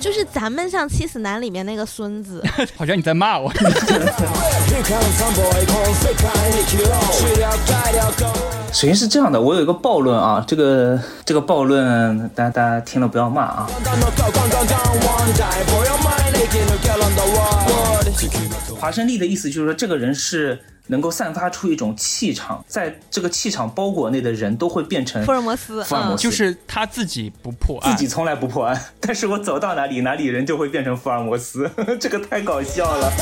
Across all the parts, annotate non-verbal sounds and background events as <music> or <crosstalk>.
就是咱们像《七死男》里面那个孙子，<laughs> 好像你在骂我。首先是这样的，我有一个暴论啊，这个这个暴论，大家大家听了不要骂啊。华生丽的意思就是说，这个人是能够散发出一种气场，在这个气场包裹内的人都会变成福尔摩斯，福尔摩斯就是他自己不破案，自己从来不破案，但是我走到哪里，哪里人就会变成福尔摩斯，<laughs> 这个太搞笑了。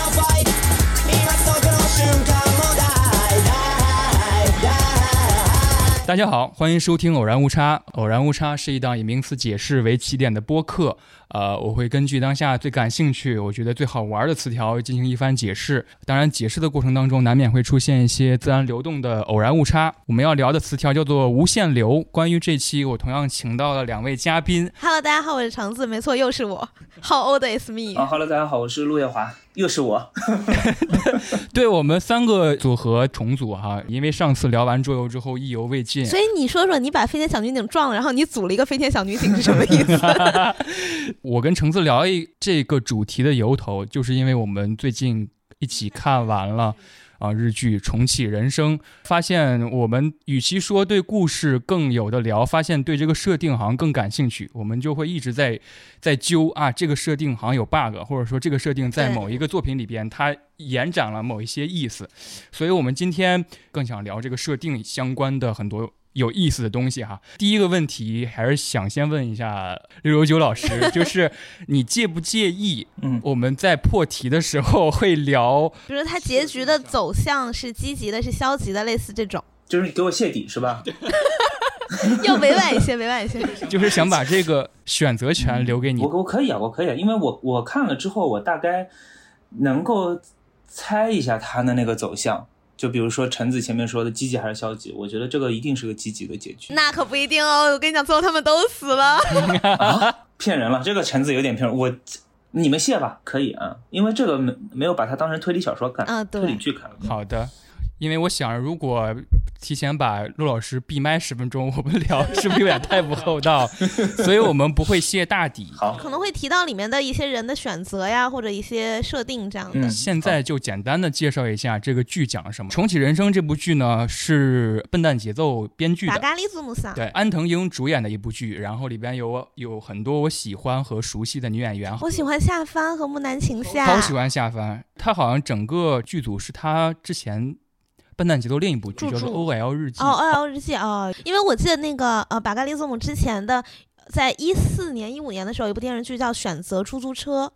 大家好，欢迎收听《偶然误差》。《偶然误差》是一档以名词解释为起点的播客。呃，我会根据当下最感兴趣、我觉得最好玩的词条进行一番解释。当然，解释的过程当中难免会出现一些自然流动的偶然误差。我们要聊的词条叫做“无限流”。关于这期，我同样请到了两位嘉宾。Hello，大家好，我是橙子，没错，又是我。How old is me？啊，Hello，大家好，我是陆月华，又是我。<laughs> 对我们三个组合重组哈，因为上次聊完桌游之后意犹未尽，所以你说说，你把飞天小女警撞了，然后你组了一个飞天小女警是什么意思？<laughs> 我跟橙子聊一这个主题的由头，就是因为我们最近一起看完了啊日剧《重启人生》，发现我们与其说对故事更有的聊，发现对这个设定好像更感兴趣，我们就会一直在在揪啊这个设定好像有 bug，或者说这个设定在某一个作品里边它延展了某一些意思，所以我们今天更想聊这个设定相关的很多。有意思的东西哈。第一个问题还是想先问一下六九九老师，<laughs> 就是你介不介意？嗯，我们在破题的时候会聊，比如它结局的走向是积极的，是消极的，类似这种。就是你给我泄底是吧？<laughs> 要委婉一些，委婉一些。<laughs> 就是想把这个选择权留给你。我我可以啊，我可以，啊因为我我看了之后，我大概能够猜一下它的那个走向。就比如说橙子前面说的积极还是消极，我觉得这个一定是个积极的结局。那可不一定哦，我跟你讲，最后他们都死了。<laughs> 骗人了，这个橙子有点骗人。我你们谢吧，可以啊，因为这个没没有把它当成推理小说看，啊，推理剧看。好的。因为我想，如果提前把陆老师闭麦十分钟，我们聊 <laughs> 是不是有点太不厚道？<laughs> 所以我们不会泄大底，好，可能会提到里面的一些人的选择呀，或者一些设定这样的。现在就简单的介绍一下这个剧讲什么。重启人生这部剧呢，是笨蛋节奏编剧的，对，安藤英主演的一部剧，然后里边有有很多我喜欢和熟悉的女演员。我喜欢夏帆和木南晴夏，超喜欢夏帆，他好像整个剧组是他之前。笨蛋节奏另一部剧叫做《O L 日记》哦，《O L 日记》哦，因为我记得那个呃，巴嘎利佐姆之前的，在一四年、一五年的时候，有一部电视剧叫《选择出租车》，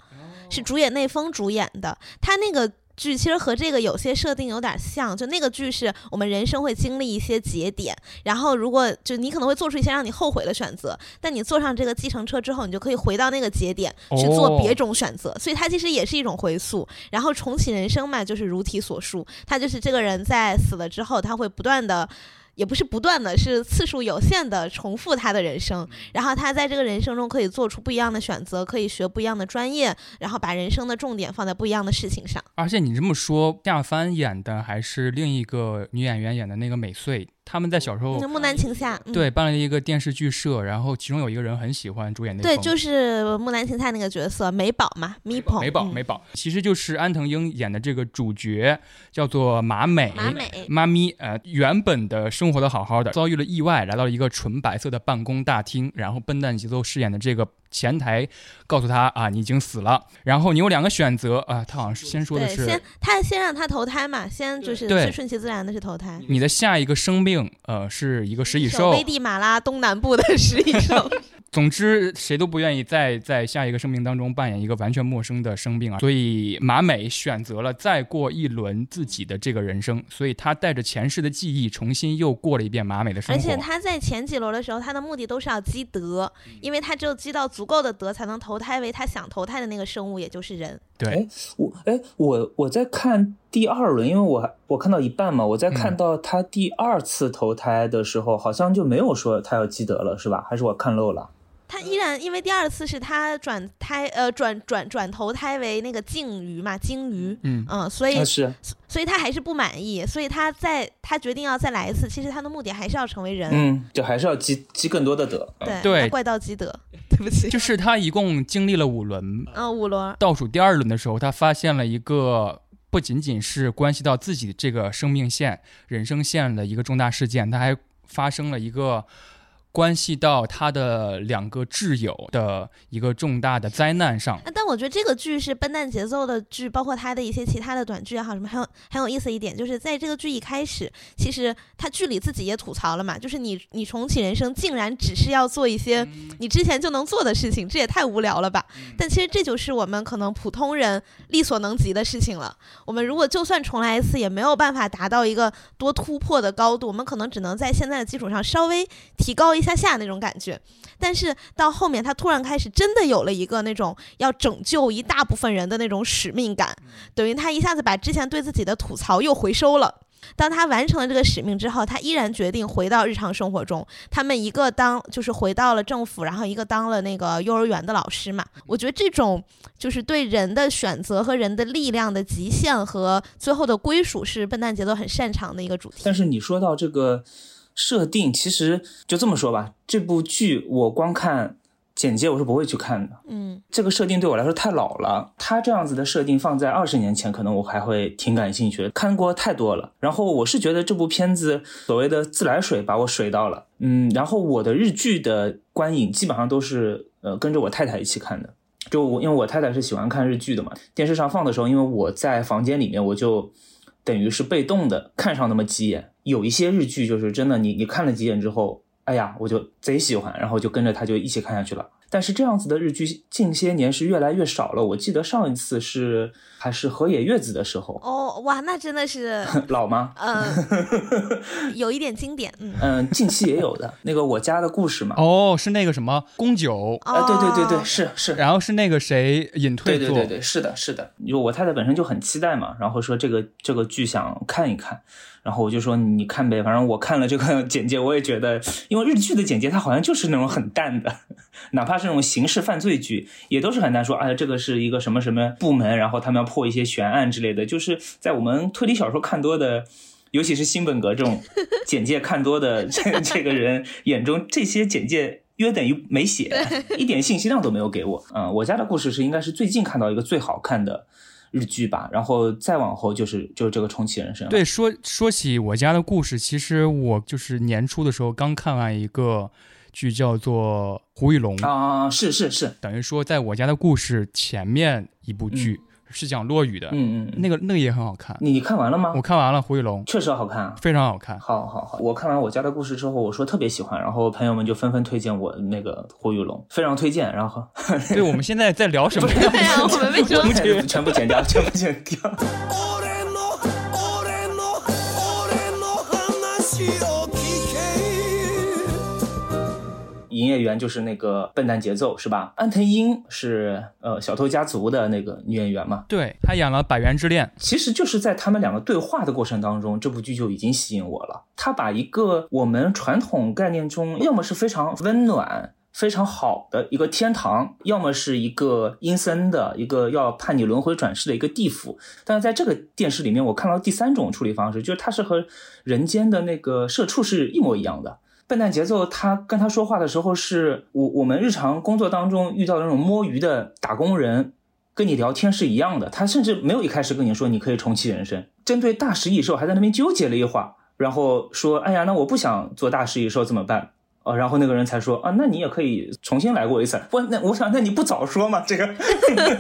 是主演内丰主演的，他那个。剧其实和这个有些设定有点像，就那个剧是我们人生会经历一些节点，然后如果就你可能会做出一些让你后悔的选择，但你坐上这个计程车之后，你就可以回到那个节点去做别种选择，所以它其实也是一种回溯。然后重启人生嘛，就是如题所述，它就是这个人在死了之后，他会不断的。也不是不断的，是次数有限的重复他的人生，然后他在这个人生中可以做出不一样的选择，可以学不一样的专业，然后把人生的重点放在不一样的事情上。而且你这么说，夏帆演的还是另一个女演员演的那个美穗。他们在小时候木南晴夏对办了一个电视剧社，然后其中有一个人很喜欢主演那对，就是木南晴夏那个角色美宝嘛，美宝美宝美宝，其实就是安藤英演的这个主角叫做马美。马美。妈咪，呃，原本的生活的好好的，遭遇了意外，来到了一个纯白色的办公大厅，然后笨蛋节奏饰演的这个。前台告诉他啊，你已经死了，然后你有两个选择啊，他好像是先说的是，先他先让他投胎嘛，先就是最顺其自然的是投胎。你的下一个生命呃是一个食蚁兽，危地马拉东南部的食蚁兽。<laughs> <laughs> 总之，谁都不愿意再在下一个生命当中扮演一个完全陌生的生命啊，所以马美选择了再过一轮自己的这个人生，所以他带着前世的记忆，重新又过了一遍马美的生活。而且他在前几轮的时候，他的目的都是要积德，因为他只有积到足够的德，才能投胎为他想投胎的那个生物，也就是人。对，我哎，我我在看第二轮，因为我我看到一半嘛，我在看到他第二次投胎的时候，好像就没有说他要积德了，是吧？还是我看漏了？他依然因为第二次是他转胎呃转转转投胎为那个鲸鱼嘛，鲸鱼，嗯。嗯，所以啊是。所以他还是不满意，所以他在他决定要再来一次，其实他的目的还是要成为人，嗯，就还是要积积更多的德。嗯。对怪盗基德，对不起，就是他一共经历了五轮，嗯，五轮，倒数第二轮的时候，他发现了一个不仅仅是关系到自己这个生命线、人生线的一个重大事件，他还发生了一个关系到他的两个挚友的一个重大的灾难上。啊，但我觉得这个剧是笨蛋节奏的剧，包括他的一些其他的短剧也好，什么很有很有意思一点，就是在这个剧一开始，其实他剧里自己也吐槽了嘛，就是你你重启人生竟然只是要做一些你之前就能做的事情，这也太无聊了吧？但其实这就是我们可能普通人力所能及的事情了。我们如果就算重来一次，也没有办法达到一个多突破的高度，我们可能只能在现在的基础上稍微提高一下下那种感觉。但是到后面，他突然开始真的有了一个那种要拯救一大部分人的那种使命感，等于他一下子把之前对自己的吐槽又回收了。当他完成了这个使命之后，他依然决定回到日常生活中。他们一个当就是回到了政府，然后一个当了那个幼儿园的老师嘛。我觉得这种就是对人的选择和人的力量的极限和最后的归属，是笨蛋节奏很擅长的一个主题。但是你说到这个设定，其实就这么说吧，这部剧我光看简介我是不会去看的。嗯这个设定对我来说太老了，它这样子的设定放在二十年前，可能我还会挺感兴趣的，看过太多了。然后我是觉得这部片子所谓的自来水把我水到了，嗯，然后我的日剧的观影基本上都是呃跟着我太太一起看的。就我因为我太太是喜欢看日剧的嘛，电视上放的时候，因为我在房间里面，我就等于是被动的看上那么几眼。有一些日剧就是真的你，你看了几眼之后，哎呀，我就贼喜欢，然后就跟着他就一起看下去了。但是这样子的日剧近些年是越来越少了。我记得上一次是还是河野月子的时候，哦哇，那真的是 <laughs> 老吗？<laughs> 呃有一点经典，嗯。嗯，近期也有的那个我家的故事嘛。哦，是那个什么宫九，啊，对对对对，哦是是，然后是那个谁隐退，对对对对，是的，是的。因为我太太本身就很期待嘛，然后说这个这个剧想看一看，然后我就说你看呗，反正我看了这个 <laughs> 简介，我也觉得，因为日剧的简介它好像就是那种很淡的，<laughs> 哪怕是那种刑事犯罪剧，也都是很淡，说哎这个是一个什么什么部门，然后他们要破一些悬案之类的，就是在我们推理小说看多的。尤其是新本格这种简介看多的 <laughs> 这这个人眼中，这些简介约等于没写，一点信息量都没有给我。嗯，我家的故事是应该是最近看到一个最好看的日剧吧，然后再往后就是就是这个重启人生。对，说说起我家的故事，其实我就是年初的时候刚看完一个剧，叫做《胡玉龙》，啊，是是是，等于说在我家的故事前面一部剧、是讲落雨的，嗯嗯，嗯那个那个也很好看。你你看完了吗我？看完了《胡玉龙》，确实好看啊。非常好看。好好好，我看完我家的故事之后，我说特别喜欢，然后朋友们就纷纷推荐我那个胡雨龙，非常推荐。然后对，我们现在在聊什么？<laughs> 对啊，我们为什么？<laughs> 全部全部剪掉，全部剪掉。营业员就是那个笨蛋节奏是吧？安藤樱是呃小偷家族的那个女演员嘛，对她演了《百元之恋》，其实就是在他们两个对话的过程当中，这部剧就已经吸引我了。他把一个我们传统概念中，要么是非常温暖、非常好的一个天堂，要么是一个阴森的一个要判你轮回转世的一个地府。但是在这个电视里面，我看到第三种处理方式，就是它是和人间的那个社畜是一模一样的。笨蛋节奏，他跟他说话的时候，是我我们日常工作当中遇到的那种摸鱼的打工人，跟你聊天是一样的。他甚至没有一开始跟你说你可以重启人生，针对大食蚁兽还在那边纠结了一会儿，然后说：“哎呀，那我不想做大食蚁兽怎么办？”呃，然后那个人才说：“啊，那你也可以重新来过一次。”我那我想，那你不早说嘛？这个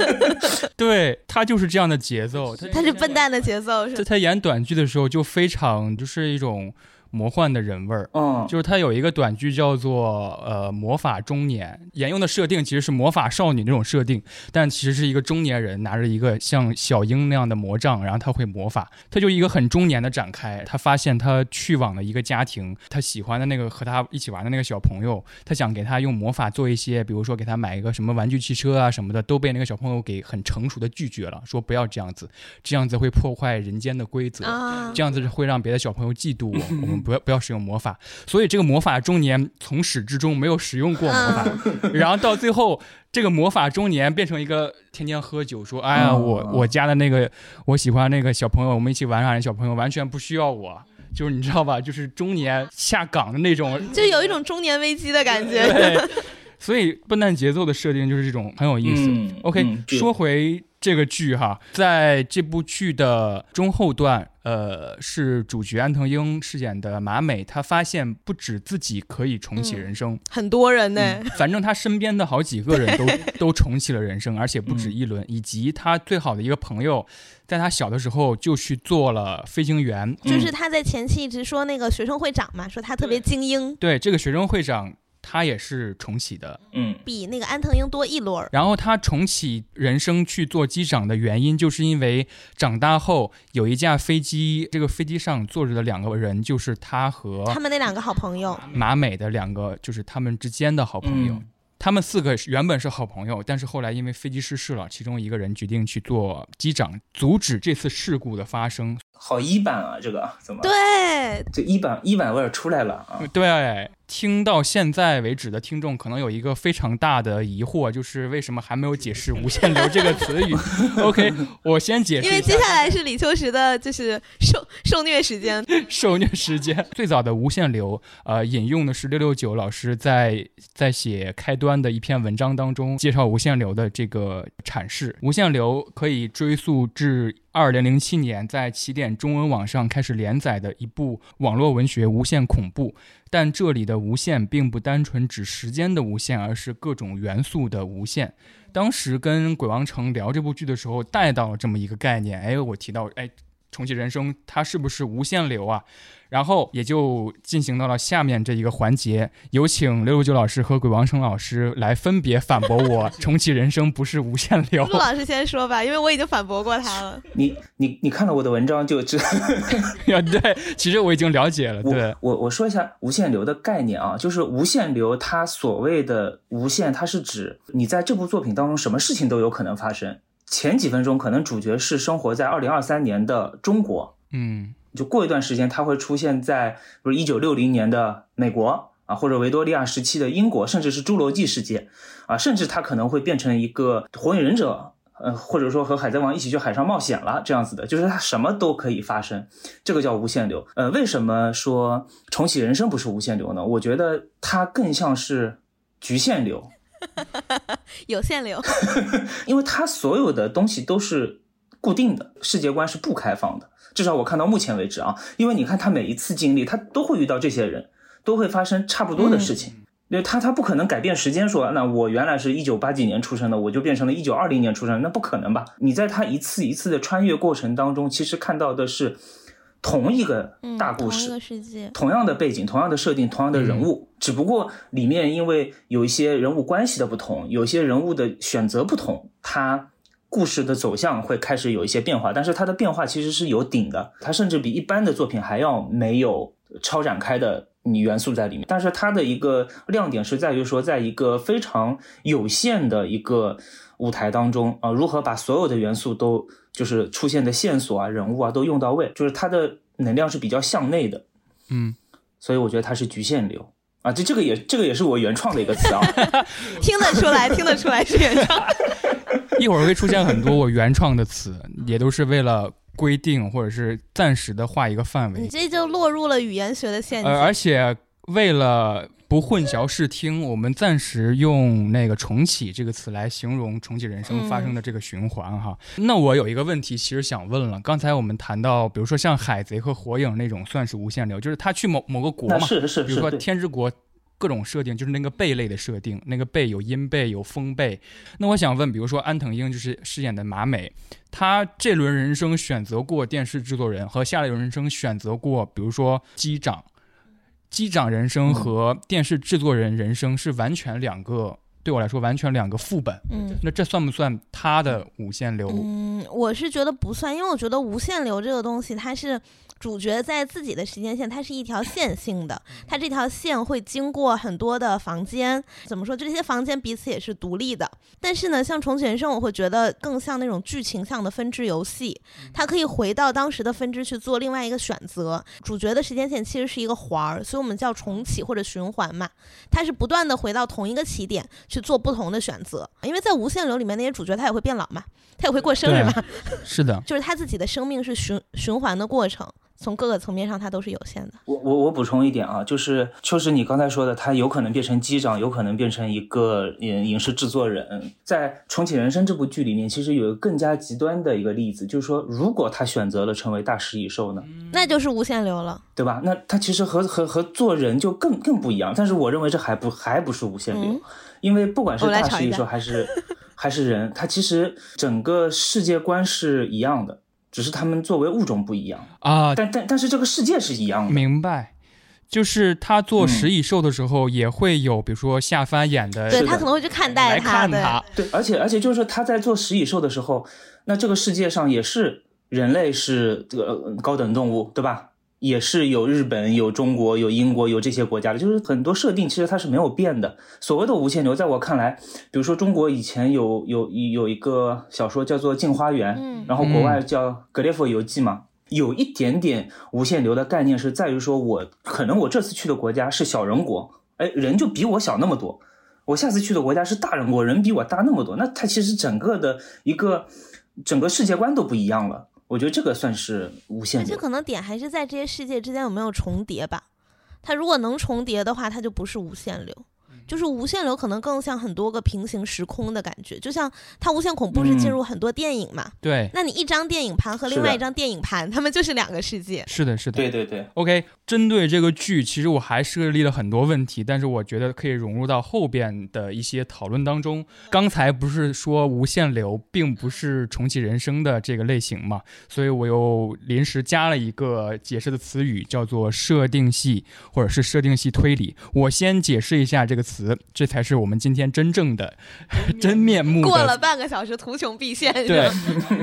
<laughs> 对他就是这样的节奏。他他是笨蛋的节奏是他演短剧的时候就非常就是一种魔幻的人味儿。嗯，就是他有一个短剧叫做呃魔法中年，沿用的设定其实是魔法少女那种设定，但其实是一个中年人拿着一个像小樱那样的魔杖，然后他会魔法，他就一个很中年的展开。他发现他去往了一个家庭，他喜欢的那个和他一起玩的那个小朋友，他想给他用魔法做一些，比如说给他买一个什么玩具汽车啊什么的，都被那个小朋友给很成熟的拒绝了，说不要这样子，这样子会破坏人间的规则。啊，这样子会让别的小朋友嫉妒我，我们不要不要使用魔法。所以这个魔法中年从始至终没有使用过魔法，<laughs> 然后到最后这个魔法中年变成一个天天喝酒，说哎呀嗯我我家的那个我喜欢那个小朋友，我们一起玩耍的小朋友完全不需要我。就是你知道吧，就是中年下岗的那种，<laughs> 就有一种中年危机的感觉。对，所以笨蛋节奏的设定就是这种很有意思。嗯 OK，、嗯说回这个剧哈，在这部剧的中后段，呃，是主角安藤英饰演的马美，她发现不止自己可以重启人生，很多人呢，嗯反正她身边的好几个人都 <laughs> 都重启了人生，而且不止一轮，以及她最好的一个朋友，在她小的时候就去做了飞行员。就是她在前期一直说那个学生会长嘛，说她特别精英，对，这个学生会长他也是重启的，嗯比那个安藤英多一轮儿。然后他重启人生去做机长的原因，就是因为长大后有一架飞机，这个飞机上坐着的两个人就是他和他们那两个好朋友，马美的两个，就是他们之间的好朋友。嗯他们四个原本是好朋友，但是后来因为飞机失事了，其中一个人决定去做机长，阻止这次事故的发生。好一版啊，这个怎么？对，这一版一版味儿出来了啊！对，听到现在为止的听众可能有一个非常大的疑惑，就是为什么还没有解释“无限流”这个词语？<laughs> OK，我先解释。因为接下来是李秋实的，就是受受虐时间。受虐时间。最早的无限流，呃，引用的是六六九老师在在写开端的一篇文章当中介绍无限流的这个阐释。无限流可以追溯至二零零七年在起点中文网上开始连载的一部网络文学《无限恐怖》，但这里的无限并不单纯指时间的无限，而是各种元素的无限。当时跟鬼王城聊这部剧的时候，带到了这么一个概念。哎，我提到，哎，重启人生它是不是无限流啊？然后也就进行到了下面这一个环节，有请六六九老师和鬼王城老师来分别反驳我，重启人生不是无限流。陆老师先说吧，因为我已经反驳过他了。<laughs> 你你你看了我的文章就知道。呀，<laughs> 对，其实我已经了解了，对我，我我说一下无限流的概念啊，就是无限流，它所谓的无限，它是指你在这部作品当中什么事情都有可能发生。前几分钟可能主角是生活在二零二三年的中国，嗯就过一段时间他会出现在比如一九六零年的美国啊，或者维多利亚时期的英国，甚至是侏罗纪世界啊，甚至他可能会变成一个火影忍者。呃，或者说和海贼王一起去海上冒险了，这样子的，就是它什么都可以发生，这个叫无限流。呃，为什么说重启人生不是无限流呢？我觉得它更像是局限流，<laughs> 有限流，<laughs> 因为它所有的东西都是固定的，世界观是不开放的。至少我看到目前为止啊，因为你看他每一次经历，他都会遇到这些人，都会发生差不多的事情。因为他他不可能改变时间说，那我原来是一九八几年出生的，我就变成了一九二零年出生，那不可能吧？你在他一次一次的穿越过程当中，其实看到的是同一个嗯，大故事，同世界。同样的背景、同样的设定、同样的人物，只不过里面因为有一些人物关系的不同，有一些人物的选择不同，它故事的走向会开始有一些变化。但是它的变化其实是有顶的，它甚至比一般的作品还要没有超展开的你元素在里面。但是它的一个亮点是在于说，在一个非常有限的一个舞台当中啊、如何把所有的元素都就是出现的线索啊、人物啊都用到位，就是它的能量是比较向内的。嗯，所以我觉得它是局限流啊，这这个也这个也是我原创的一个词啊。<laughs> <laughs> 听得出来，听得出来是原创。一会儿会出现很多我原创的词，也都是为了规定或者是暂时的画一个范围你，这就落入了语言学的陷阱。呃，而且为了不混淆视听，我们暂时用那个“重启”这个词来形容重启人生发生的这个循环哈。那我有一个问题，其实想问了，刚才我们谈到，比如说像海贼和火影那种算是无限流，就是他去某某个国嘛，比如说天之国。各种设定就是那个贝类的设定，那个贝有音贝有风贝。那我想问，比如说安藤英就是饰演的马美，他这轮人生选择过电视制作人，和下一轮人生选择过，比如说机长。机长人生和电视制作人人生是完全两个对我来说完全两个副本。嗯。那这算不算他的无限流？嗯，我是觉得不算，因为我觉得无限流这个东西，它是主角在自己的时间线，它是一条 <laughs> 线性的，它这条线会经过很多的房间，怎么说？就这些房间彼此也是独立的。但是呢，像重启人生，我会觉得更像那种剧情向的分支游戏，它可以回到当时的分支去做另外一个选择。主角的时间线其实是一个环儿，所以我们叫重启或者循环嘛，它是不断的回到同一个起点去做不同的选择。因为在无限流里面那些主角他也会变老嘛，他也会过生日嘛，是的，<laughs> 就是他自己的生命是循循环的过程，从各个层面上它都是有限的。我我我补充一点啊，就是秋实你刚才说的，他有可能变成机长，有可能变成一个影影视制作人。在《重启人生》这部剧里面，其实有一个更加极端的一个例子，就是说，如果他选择了成为大食蚁兽呢，那就是无限流了。对吧？那他其实和和和做人就更更不一样。但是我认为这还不还不是无限流，嗯因为不管是大食蚁兽还是还是人，他其实整个世界观是一样的，只是他们作为物种不一样。啊，但但但是这个世界是一样的。明白。就是他做嗯食蚁兽的时候，也会有比如说下翻眼的对他可能会去看待来看对他，对，而且而且就是说他在做食蚁兽的时候，那这个世界上也是人类是这个呃高等动物，对吧？也是有日本、有中国、有英国、有这些国家的，就是很多设定其实它是没有变的。所谓的无限流，在我看来，比如说中国以前有有有一个小说叫做《镜花缘》，嗯然后国外叫《格列佛游记》嘛，有一点点无限流的概念是在于说我可能我这次去的国家是小人国，哎，人就比我小那么多，我下次去的国家是大人国，人比我大那么多，那它其实整个的一个整个世界观都不一样了。我觉得这个算是无限流。而且可能点还是在这些世界之间有没有重叠吧。它如果能重叠的话，它就不是无限流。就是无限流可能更像很多个平行时空的感觉，就像它无限恐怖是进入很多电影嘛，对，那你一张电影盘和另外一张电影盘，它们就是两个世界。是的，是的。对对对，OK，针对这个剧，其实我还设立了很多问题，但是我觉得可以融入到后边的一些讨论当中。刚才不是说无限流并不是重启人生的这个类型嘛，所以我又临时加了一个解释的词语，叫做设定系或者是设定系推理。我先解释一下这个词，这才是我们今天真正的真面目过了半个小时，图穷匕现。对，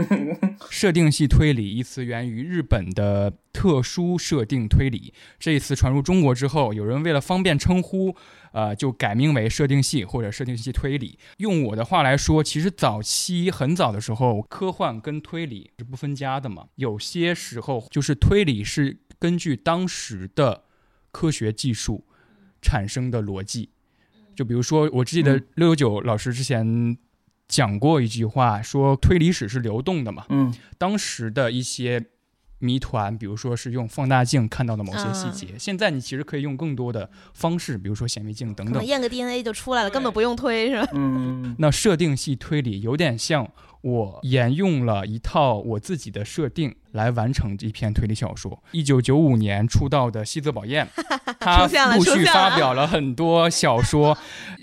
<laughs> 设定系推理一词源于日本的特殊设定推理，这一词传入中国之后，有人为了方便称呼，呃，就改名为设定系或者设定系推理。用我的话来说，其实早期很早的时候，科幻跟推理是不分家的嘛。有些时候就是推理是根据当时的科学技术产生的逻辑。就比如说，我记得嗯六九九老师之前讲过一句话，说推理史是流动的嘛。嗯当时的一些谜团，比如说是用放大镜看到的某些细啊节，现在你其实可以用更多的方式，比如说显微镜等等。验个 DNA 就出来了，根本不用推，是吧？嗯那设定系推理有点像我沿用了一套我自己的设定来完成这篇推理小说。一九九五年出道的西泽保彦，<laughs> 他陆续发表了很多小说，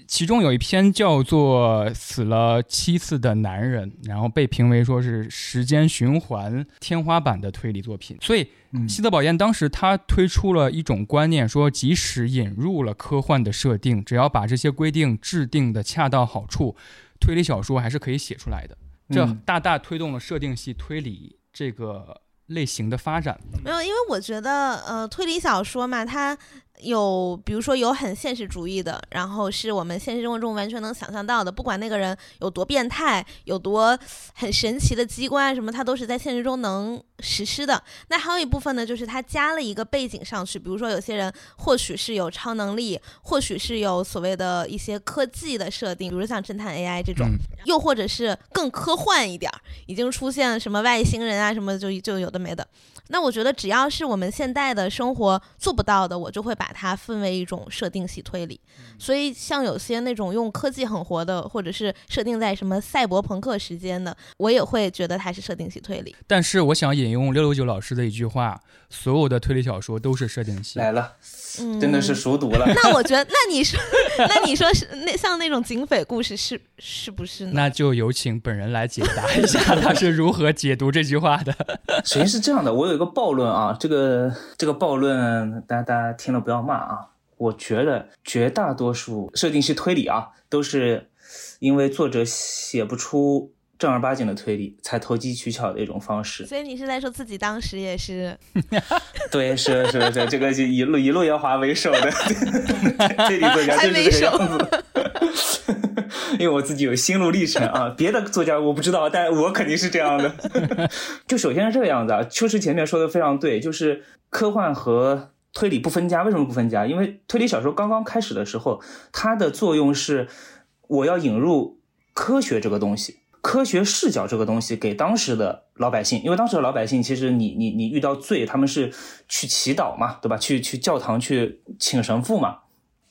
其中有一篇叫做《死了七次的男人》，然后被评为说是时间循环天花板的推理作品。所以嗯西泽保彦当时他推出了一种观念，说即使引入了科幻的设定，只要把这些规定制定的恰到好处，推理小说还是可以写出来的。这嗯大大推动了设定系推理这个类型的发展。没有，因为我觉得，呃，推理小说嘛，它有，比如说有很现实主义的，然后是我们现实生活中完全能想象到的，不管那个人有多变态，有多很神奇的机关啊什么，它都是在现实中能实施的。那还有一部分呢，就是它加了一个背景上去，比如说有些人或许是有超能力，或许是有所谓的一些科技的设定，比如像侦探 AI 这种，嗯又或者是更科幻一点儿，已经出现什么外星人啊什么就就有的没的。那我觉得只要是我们现代的生活做不到的，我就会把它分为一种设定系推理。所以像有些那种用科技很活的，或者是设定在什么赛博朋克时间的，我也会觉得它是设定系推理。但是我想引用六六九老师的一句话：所有的推理小说都是设定系。来了，嗯，真的是。熟读了。<laughs> 那我觉得，那你说，<laughs> 那你说是那像那种警匪故事是是不是呢？那就有请本人来解答一下，他是如何解读这句话的。<laughs> 首先是这样的，我有这个暴论啊，这个这个暴论，大家大家听了不要骂啊。我觉得绝大多数设定系推理啊，都是因为作者写不出正儿八经的推理，才投机取巧的一种方式。所以你是在说自己当时也是，<laughs> 对，是是是，这个是以路以路遥华为首的 <laughs> 推理作家就是这个样子。<laughs> 因为我自己有心路历程啊，别的作家我不知道，但我肯定是这样的。就首先是这个样子啊，秋实前面说的非常对，就是科幻和推理不分家。为什么不分家？因为推理小说刚刚开始的时候，它的作用是我要引入科学这个东西。科学视角这个东西给当时的老百姓，因为当时的老百姓其实你你你遇到罪，他们是去祈祷嘛，对吧？去去教堂去请神父嘛，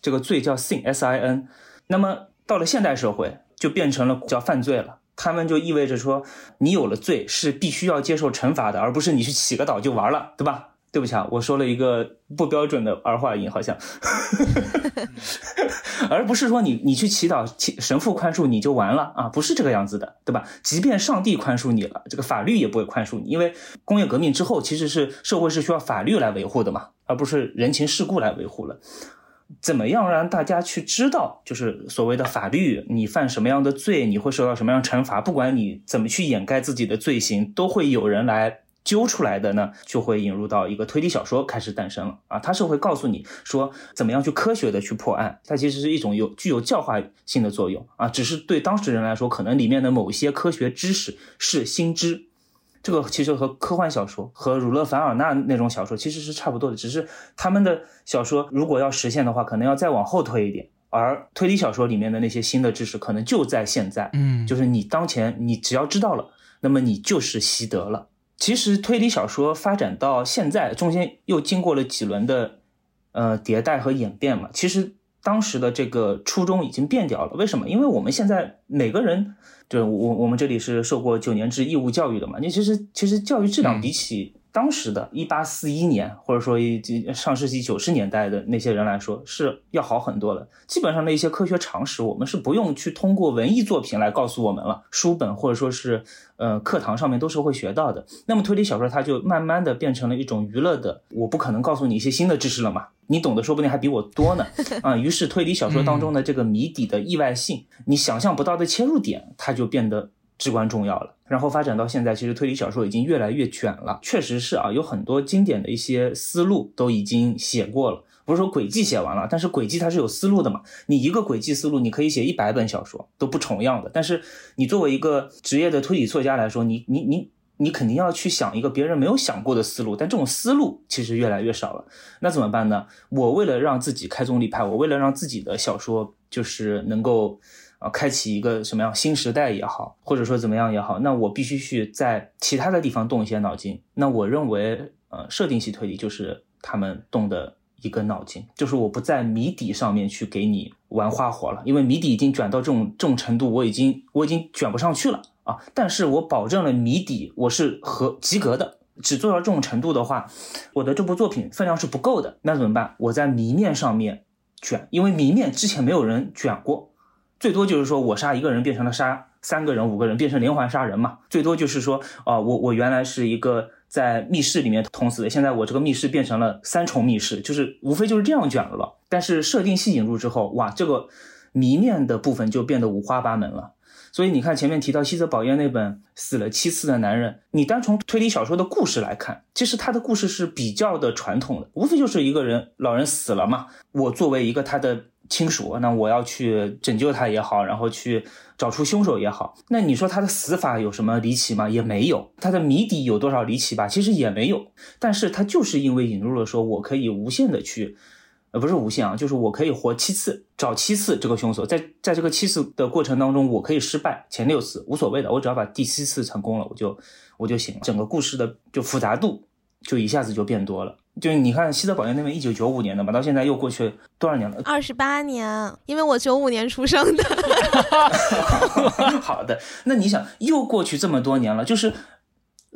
这个罪叫 sin s i n。那么到了现代社会，就变成了叫犯罪了。他们就意味着说，你有了罪是必须要接受惩罚的，而不是你去祈个祷就完了，对吧？对不起啊，我说了一个不标准的儿化音，好像，<laughs> 而不是说你你去祈祷，神父宽恕你就完了啊，不是这个样子的，对吧？即便上帝宽恕你了，这个法律也不会宽恕你，因为工业革命之后，其实是社会是需要法律来维护的嘛，而不是人情世故来维护了。怎么样让大家去知道，就是所谓的法律，你犯什么样的罪，你会受到什么样惩罚？不管你怎么去掩盖自己的罪行，都会有人来揪出来的呢？就会引入到一个推理小说开始诞生了啊！它是会告诉你说，怎么样去科学的去破案，它其实是一种有具有教化性的作用啊！只是对当事人来说，可能里面的某些科学知识是新知。这个其实和科幻小说和儒勒·凡尔纳那种小说其实是差不多的，只是他们的小说如果要实现的话，可能要再往后推一点。而推理小说里面的那些新的知识，可能就在现在，嗯，就是你当前你只要知道了，那么你就是习得了。其实推理小说发展到现在，中间又经过了几轮的呃迭代和演变嘛。其实当时的这个初衷已经变掉了。为什么？因为我们现在每个人。对我我们这里是受过九年制义务教育的嘛，你其实其实教育质量比起当时的一八四一年或者说上世纪九十年代的那些人来说是要好很多的。基本上的一些科学常识，我们是不用去通过文艺作品来告诉我们了，书本或者说是呃课堂上面都是会学到的。那么推理小说它就慢慢的变成了一种娱乐的，我不可能告诉你一些新的知识了嘛。你懂得说不定还比我多呢，<laughs> 啊，于是推理小说当中的这个谜底的意外性，你想象不到的切入点，它就变得至关重要了。然后发展到现在，其实推理小说已经越来越卷了，确实是啊，有很多经典的一些思路都已经写过了，不是说轨迹写完了，但是轨迹它是有思路的嘛，你一个轨迹思路，你可以写一百本小说都不重样的，但是你作为一个职业的推理作家来说，你你你。你肯定要去想一个别人没有想过的思路，但这种思路其实越来越少了。那怎么办呢？我为了让自己开宗立派，我为了让自己的小说就是能够啊开启一个什么样新时代也好，或者说怎么样也好，那我必须去在其他的地方动一些脑筋。那我认为，呃，设定系推理就是他们动的一个脑筋，就是我不在谜底上面去给你玩花活了，因为谜底已经卷到这种这种程度，我已经我已经卷不上去了。啊！但是我保证了谜底，我是合及格的。只做到这种程度的话，我的这部作品分量是不够的。那怎么办？我在谜面上面卷，因为谜面之前没有人卷过，最多就是说我杀一个人变成了杀三个人、五个人，变成连环杀人嘛。最多就是说，啊，我我原来是一个在密室里面捅死的，现在我这个密室变成了三重密室，就是无非就是这样卷了。但是设定系引入之后，哇，这个谜面的部分就变得五花八门了。所以你看，前面提到西泽保彦那本《死了七次的男人》，你单从推理小说的故事来看，其实他的故事是比较的传统的，无非就是一个人老人死了嘛，我作为一个他的亲属，那我要去拯救他也好，然后去找出凶手也好，那你说他的死法有什么离奇吗？也没有，他的谜底有多少离奇吧？其实也没有，但是他就是因为引入了说我可以无限的去。呃，不是无限啊，就是我可以活七次，找七次这个凶手，在在这个七次的过程当中，我可以失败，前六次无所谓的，我只要把第七次成功了，我就我就行。整个故事的就复杂度就一下子就变多了。就你看西德保彦那边一九九五年的嘛，到现在又过去多少年了？二十八年，因为我九五年出生的。<laughs> 好的，那你想又过去这么多年了，就是。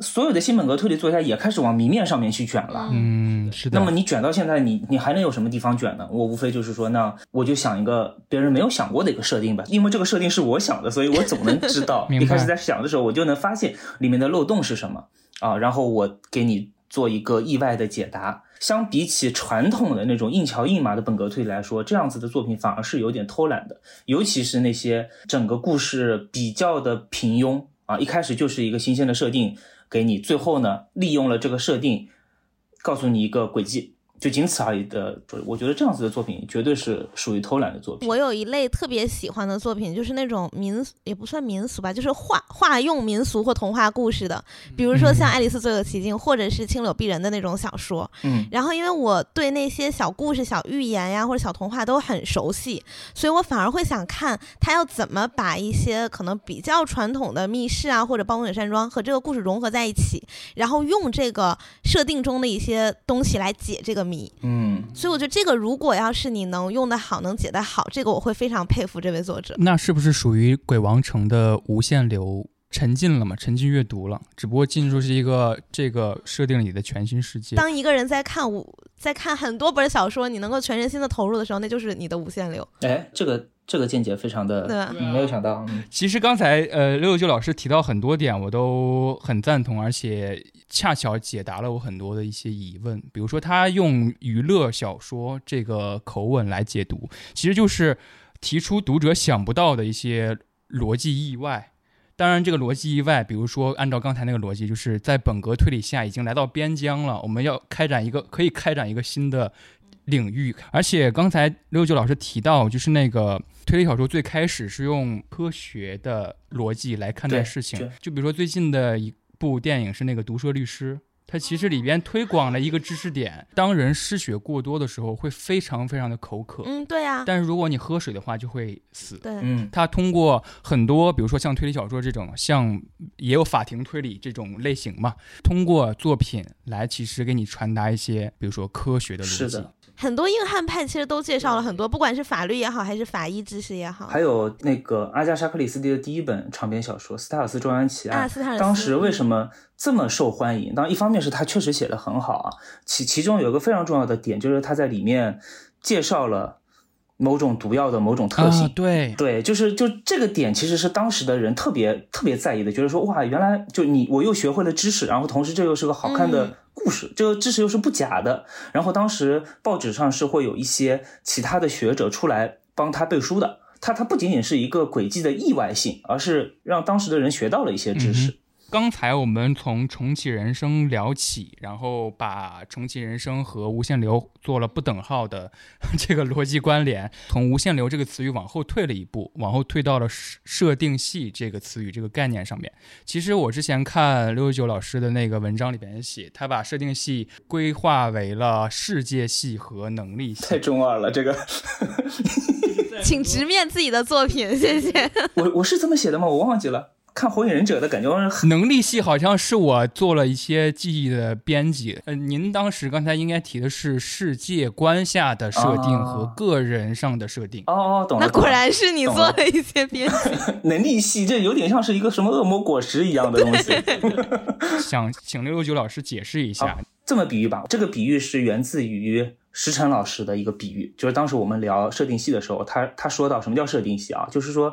所有的新本格推理作家也开始往明面上面去卷了，嗯，是的。那么你卷到现在，你你还能有什么地方卷呢？我无非就是说，那我就想一个别人没有想过的一个设定吧，因为这个设定是我想的，所以我总能知道。<laughs> 一开始在想的时候，我就能发现里面的漏洞是什么啊，然后我给你做一个意外的解答。相比起传统的那种硬桥硬马的本格推理来说，这样子的作品反而是有点偷懒的，尤其是那些整个故事比较的平庸啊，一开始就是一个新鲜的设定给你，最后呢利用了这个设定，告诉你一个轨迹，就仅此而已的。我觉得这样子的作品绝对是属于偷懒的作品。我有一类特别喜欢的作品，就是那种民也不算民俗吧，就是化化用民俗或童话故事的，比如说像《爱丽丝最恶奇境》或者是《青柳碧人》的那种小说。嗯，然后因为我对那些小故事、小寓言呀或者小童话都很熟悉，所以我反而会想看他要怎么把一些可能比较传统的密室啊或者暴风雪山庄和这个故事融合在一起，然后用这个设定中的一些东西来解这个谜。嗯，所以我觉得这个如果要是你能用得好，能解得好，这个我会非常佩服这位作者。那是不是属于鬼王城的无限流沉浸了嘛？沉浸阅读了，只不过进入是一个这个设定里的全新世界。当一个人在看五在看很多本小说，你能够全身心的投入的时候，那就是你的无限流，哎，这个这个见解非常的，对吧？嗯没有想到，嗯其实刚才呃六六九老师提到很多点，我都很赞同，而且恰巧解答了我很多的一些疑问。比如说，他用娱乐小说这个口吻来解读，其实就是提出读者想不到的一些逻辑意外。当然，这个逻辑意外，比如说按照刚才那个逻辑，就是在本格推理下已经来到边疆了，我们要开展一个可以开展一个新的领域。而且刚才六九老师提到，就是那个推理小说最开始是用科学的逻辑来看待事情，就比如说最近的一部电影是那个《毒舌律师》。它其实里边推广了一个知识点：当人失血过多的时候，会非常非常的口渴，嗯，对呀、但是如果你喝水的话，就会死。对，嗯它通过很多，比如说像推理小说这种，像也有法庭推理这种类型嘛，通过作品来其实给你传达一些，比如说科学的逻辑。是的。很多硬汉派其实都介绍了很多，不管是法律也好，还是法医知识也好。还有那个阿加莎·克里斯蒂的第一本长篇小说《斯塔尔斯庄园奇案啊，》，斯塔尔斯当时为什么这么受欢迎？当然，一方面是他确实写的很好啊，其其中有一个非常重要的点，就是他在里面介绍了某种毒药的某种特性。啊，对，对，就是就这个点，其实是当时的人特别特别在意的，觉得说哇，原来就你我又学会了知识，然后同时这又是个好看嗯的故事，这个知识又是不假的。然后当时报纸上是会有一些其他的学者出来帮他背书的，他他不仅仅是一个轨迹的意外性，而是让当时的人学到了一些知识。刚才我们从重启人生聊起，然后把重启人生和无限流做了不等号的 <laughs> 这个逻辑关联，从无限流这个词语往后退了一步，往后退到了设设定系这个词语这个概念上面。其实我之前看六十九老师的那个文章里边写，他把设定系规划为了世界系和能力系太。中二了，这个 <laughs> 请直面自己的作品，谢谢。我我是这么写的吗？我忘记了。看《火影忍者》的感觉很能力系好像是我做了一些记忆的编辑。呃，您当时刚才应该提的是世界观下的设定啊和个人上的设定。哦哦，懂了。那果然是你做了一些编辑。<laughs> 能力系，这有点像是一个什么恶魔果实一样的东西。<laughs> 想请六六九老师解释一下。这么比喻吧，这个比喻是源自于石晨老师的一个比喻，就是当时我们聊设定系的时候，他他说到什么叫设定系啊？就是说，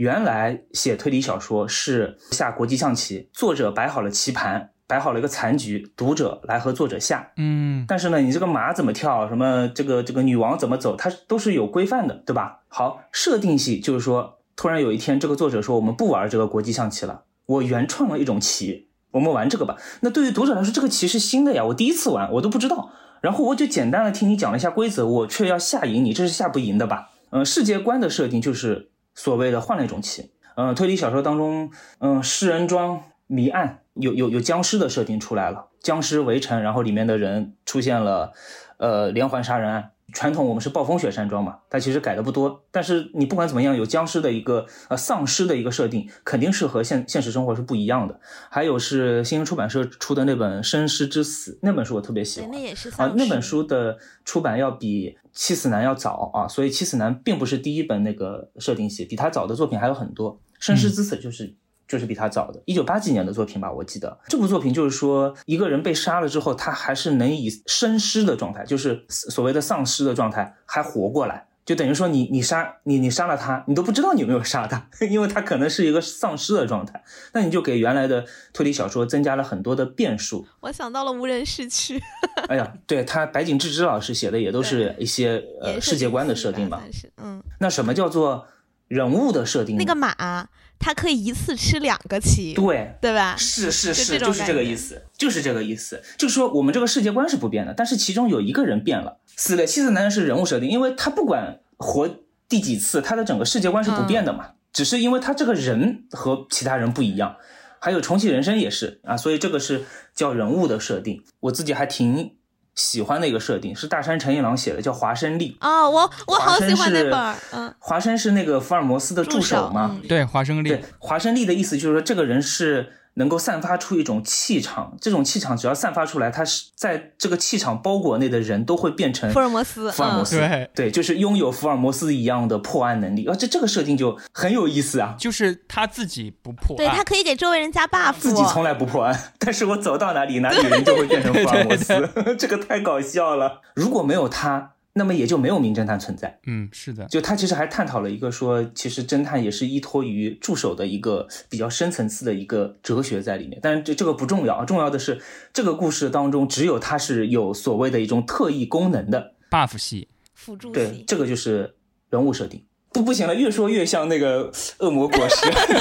原来写推理小说是下国际象棋，作者摆好了棋盘，摆好了一个残局，读者来和作者下。嗯，但是呢，你这个马怎么跳，什么这个这个女王怎么走，它都是有规范的，对吧？好，设定系就是说，突然有一天，这个作者说我们不玩这个国际象棋了，我原创了一种棋，我们玩这个吧。那对于读者来说，这个棋是新的呀，我第一次玩，我都不知道。然后我就简单的听你讲了一下规则，我却要下赢你，这是下不赢的吧？嗯、世界观的设定就是所谓的换了一种棋。嗯、推理小说当中，嗯、诗人庄谜案有有有僵尸的设定出来了，僵尸围城，然后里面的人出现了，呃，连环杀人案。传统我们是暴风雪山庄嘛，它其实改的不多，但是你不管怎么样，有僵尸的一个呃丧尸的一个设定，肯定是和现现实生活是不一样的。还有是新星出版社出的那本《生尸之死》，那本书我特别喜，欢那也是啊，那本书的出版要比《七死男》要早啊，所以《七死男》并不是第一本那个设定系，比他早的作品还有很多，《生尸之死》就是。就是比他早的，一九八几年的作品吧，我记得这部作品就是说，一个人被杀了之后，他还是能以生尸的状态，就是所谓的丧尸的状态，还活过来，就等于说你你杀你你杀了他，你都不知道你有没有杀他，<laughs> 因为他可能是一个丧尸的状态。那你就给原来的推理小说增加了很多的变数。我想到了无人市区，<laughs> 哎呀，对他白井智之老师写的也都是一些呃世界观的设定吧。嗯，那什么叫做人物的设定？那个马它可以一次吃两个棋，对，对吧？是是是，就就是这个意思，就是这个意思。就是说，我们这个世界观是不变的，但是其中有一个人变了。死了七次男人是人物设定，因为他不管活第几次，他的整个世界观是不变的嘛，只是因为他这个人和其他人不一样。还有重启人生也是啊，所以这个是叫人物的设定。我自己还挺喜欢的一个设定，是大山诚一郎写的，叫华生力。哦，我我好喜欢那华生是本儿，嗯，华生是那个福尔摩斯的助手嘛，嗯。对，华生利对，华生力的意思就是说，这个人是能够散发出一种气场，这种气场只要散发出来，他是在这个气场包裹内的人都会变成福尔摩斯，嗯福尔摩斯，对对，就是拥有福尔摩斯一样的破案能力。啊，这这个设定就很有意思啊。就是他自己不破案对他，可以给周围人加 buff，自己从来不破案，<laughs> 但是我走到哪里，<laughs> 哪里人就会变成福尔摩斯，<laughs> 这个太搞笑了。如果没有他，那么也就没有名侦探存在。嗯，是的，就他其实还探讨了一个说，其实侦探也是依托于助手的一个比较深层次的一个哲学在里面。但是这这个不重要，重要的是这个故事当中只有他是有所谓的一种特异功能的。buff 系，辅助对，，这个就是人物设定。不不行了，越说越像那个恶魔果实。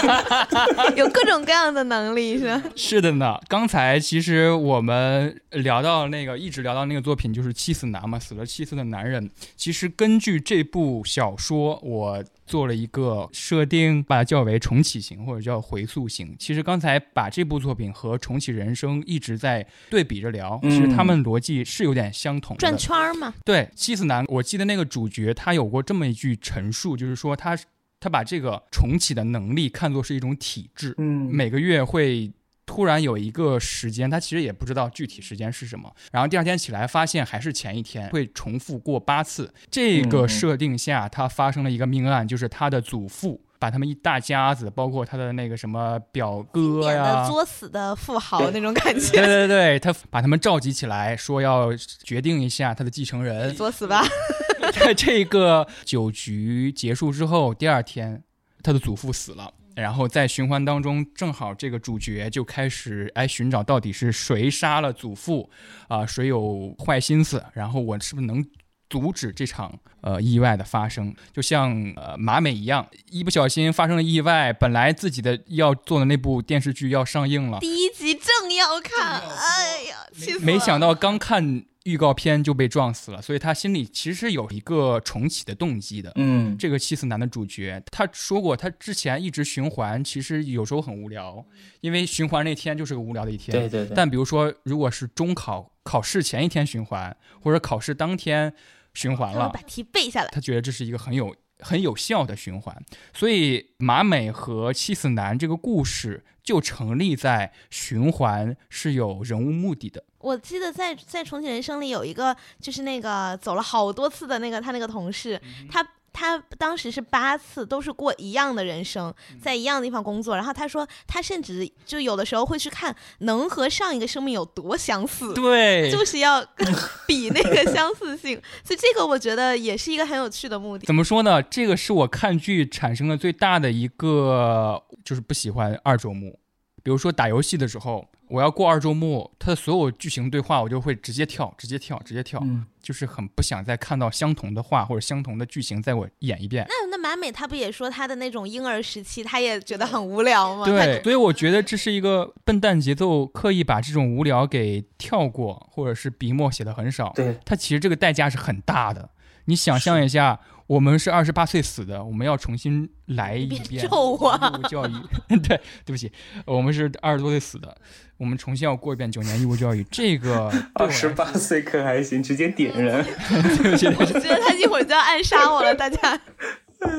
<laughs> <laughs> 有各种各样的能力是吧？是的呢。刚才其实我们聊到那个，一直聊到那个作品，就是七死男嘛，死了七次的男人。其实根据这部小说，我做了一个设定，把它叫为重启型或者叫回溯型。其实刚才把这部作品和重启人生一直在对比着聊，其实他们逻辑是有点相同的。转圈儿嘛，对，七死男，我记得那个主角他有过这么一句陈述，就是说他他把这个重启的能力看作是一种体质，嗯，每个月会突然有一个时间，他其实也不知道具体时间是什么，然后第二天起来发现还是前一天，会重复过八次。这个设定下，他发生了一个命案，就是他的祖父。把他们一大家子，包括他的那个什么表哥演呀的，作死的富豪那种感觉对，对对，他把他们召集起来，说要决定一下他的继承人。作死吧，<laughs> 在这个酒局结束之后，第二天，他的祖父死了。然后在循环当中，正好这个主角就开始哎寻找到底是谁杀了祖父，啊、谁有坏心思，然后我是不是能阻止这场呃意外的发生？就像呃马美一样，一不小心发生了意外，本来自己的要做的那部电视剧要上映了，第一集正要看，哎呀，气死了！没想到刚看预告片就被撞死了，所以他心里其实有一个重启的动机的。嗯，这个七死男的主角，他说过，他之前一直循环，其实有时候很无聊，因为循环那天就是个无聊的一天。对对对。但比如说，如果是中考考试前一天循环，或者考试当天循环了把，题背下来。他觉得这是一个很有很有效的循环。所以马美和七死男这个故事就成立在循环是有人物目的的。我记得在在重启人生里有一个，就是那个走了好多次的那个他那个同事，他他当时是八次都是过一样的人生，在一样的地方工作。然后他说他甚至就有的时候会去看能和上一个生命有多相似。对，就是要 <laughs> 比那个相似性，所以这个我觉得也是一个很有趣的目的。怎么说呢？这个是我看剧产生的最大的一个，就是不喜欢二周目。比如说打游戏的时候，我要过二周目，它的所有剧情对话我就会直接跳，直接跳，直接跳，嗯就是很不想再看到相同的话或者相同的剧情在我演一遍。那那马美她不也说她的那种婴儿时期，她也觉得很无聊吗？对，所以我觉得这是一个笨蛋节奏，刻意把这种无聊给跳过，或者是笔墨写的很少。对，它其实这个代价是很大的。你想象一下，我们是二十八岁死的，我们要重新来一遍咒我义务教育。<laughs> 对，对不起，我们是二十多岁死的，我们重新要过一遍九年义务教育。这个 <laughs> 二十八岁可还行，直接点人。<laughs> 对不起，对不起我觉得他一会儿就要暗杀我了，大家。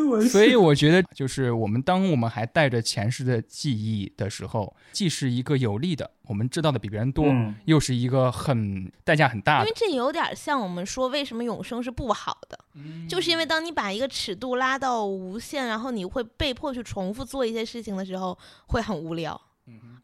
我所以我觉得，就是我们当我们还带着前世的记忆的时候，既是一个有利的，我们知道的比别人多，嗯又是一个很代价很大的因为。这有点像我们说为什么永生是不好的，就是因为当你把一个尺度拉到无限，然后你会被迫去重复做一些事情的时候，会很无聊。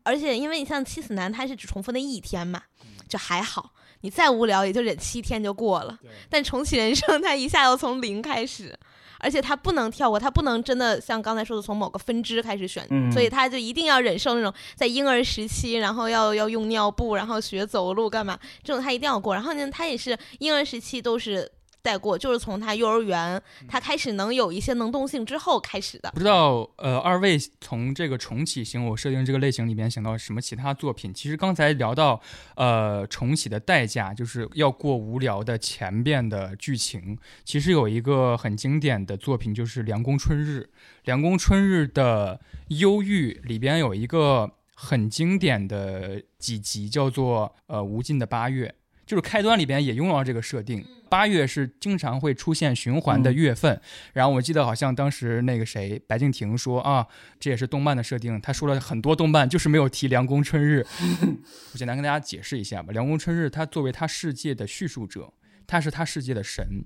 而且因为你像七死男，他是只重复那一天嘛，就还好。你再无聊也就忍七天就过了。但重启人生，他一下要从零开始，而且他不能跳过，他不能真的像刚才说的从某个分支开始选，嗯所以他就一定要忍受那种在婴儿时期，然后要要用尿布，然后学走路干嘛，这种他一定要过。然后呢，他也是婴儿时期都是带过，就是从他幼儿园他开始能有一些能动性之后开始的。不知道呃，二位从这个重启型我设定这个类型里面想到什么其他作品？其实刚才聊到呃重启的代价，就是要过无聊的前边的剧情。其实有一个很经典的作品就是《凉宫春日》，《凉宫春日》的忧郁里边有一个很经典的几集，叫做呃无尽的八月。就是开端里边也用到这个设定，八月是经常会出现循环的月份，然后我记得好像当时那个谁白敬亭说啊，这也是动漫的设定。他说了很多动漫，就是没有提凉宫春日。<laughs> 我简单跟大家解释一下吧。凉宫春日他作为他世界的叙述者，他是他世界的神。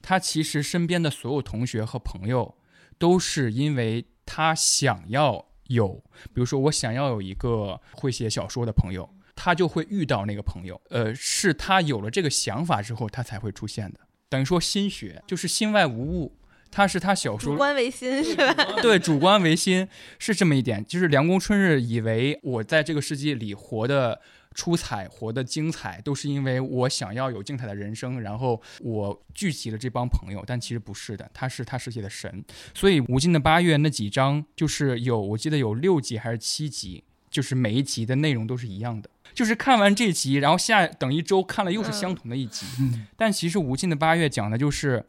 他其实身边的所有同学和朋友，都是因为他想要有，比如说我想要有一个会写小说的朋友，他就会遇到那个朋友。呃，是他有了这个想法之后，他才会出现的。等于说心学就是心外无物，他是他小说主观唯心 <laughs> 是吧？对，主观唯心是这么一点。就是梁公春日以为我在这个世界里活得出彩、活得精彩，都是因为我想要有精彩的人生，然后我聚集了这帮朋友。但其实不是的，他是他世界的神。所以《无尽的八月》那几章就是有，我记得有六集还是七集，就是每一集的内容都是一样的。就是看完这集，然后下等一周看了又是相同的一集。<laughs> 但其实《无尽的八月》讲的就是。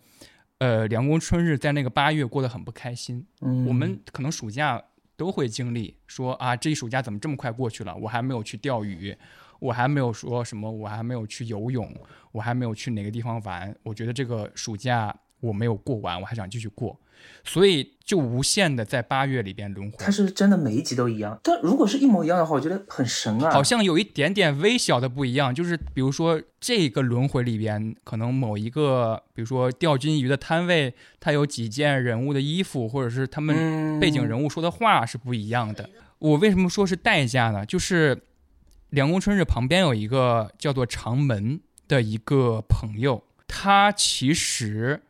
呃，凉宫春日在那个八月过得很不开心，嗯我们可能暑假都会经历，说啊，这一暑假怎么这么快过去了？我还没有去钓鱼，我还没有说什么，我还没有去游泳，我还没有去哪个地方玩。我觉得这个暑假我没有过完，我还想继续过，所以就无限的在八月里边轮回它。是真的每一集都一样，但如果是一模一样的话，我觉得很神啊。好像有一点点微小的不一样，就是比如说这个轮回里边，可能某一个，比如说钓金鱼的摊位，它有几件人物的衣服，或者是他们嗯背景人物说的话是不一样的。我为什么说是代价呢？就是梁公春日旁边有一个叫做长门的一个朋友，他其实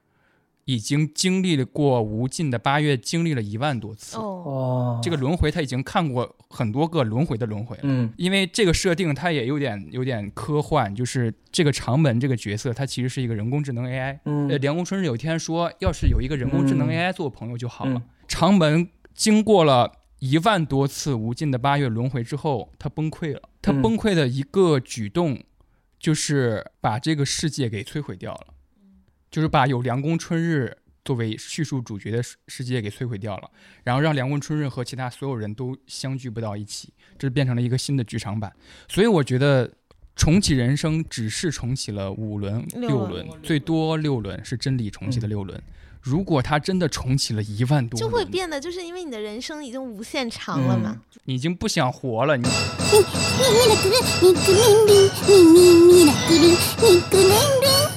已经经历了过无尽的八月，经历了一万多次。哦，哦，这个轮回他已经看过很多个轮回的轮回了。嗯因为这个设定它也有点有点科幻，就是这个长门这个角色，他其实是一个人工智能 AI。嗯呃，凉宫春日有一天说，要是有一个人工智能嗯 AI 做我朋友就好了。嗯长门经过了一万多次无尽的八月轮回之后，他崩溃了。他嗯崩溃的一个举动，就是把这个世界给摧毁掉了，就是把有凉宫春日作为叙述主角的世世界给摧毁掉了，然后让凉宫春日和其他所有人都相聚不到一起，这变成了一个新的剧场版。所以我觉得。重启人生只是重启了五轮、六六轮轮，最多六轮是真理重启的六轮。如果他真的重启了一万多轮，就会变得，就是因为你的人生已经无限长了嘛。你已经不想活了，你ミラクルミクリンリンミミミラク <laughs>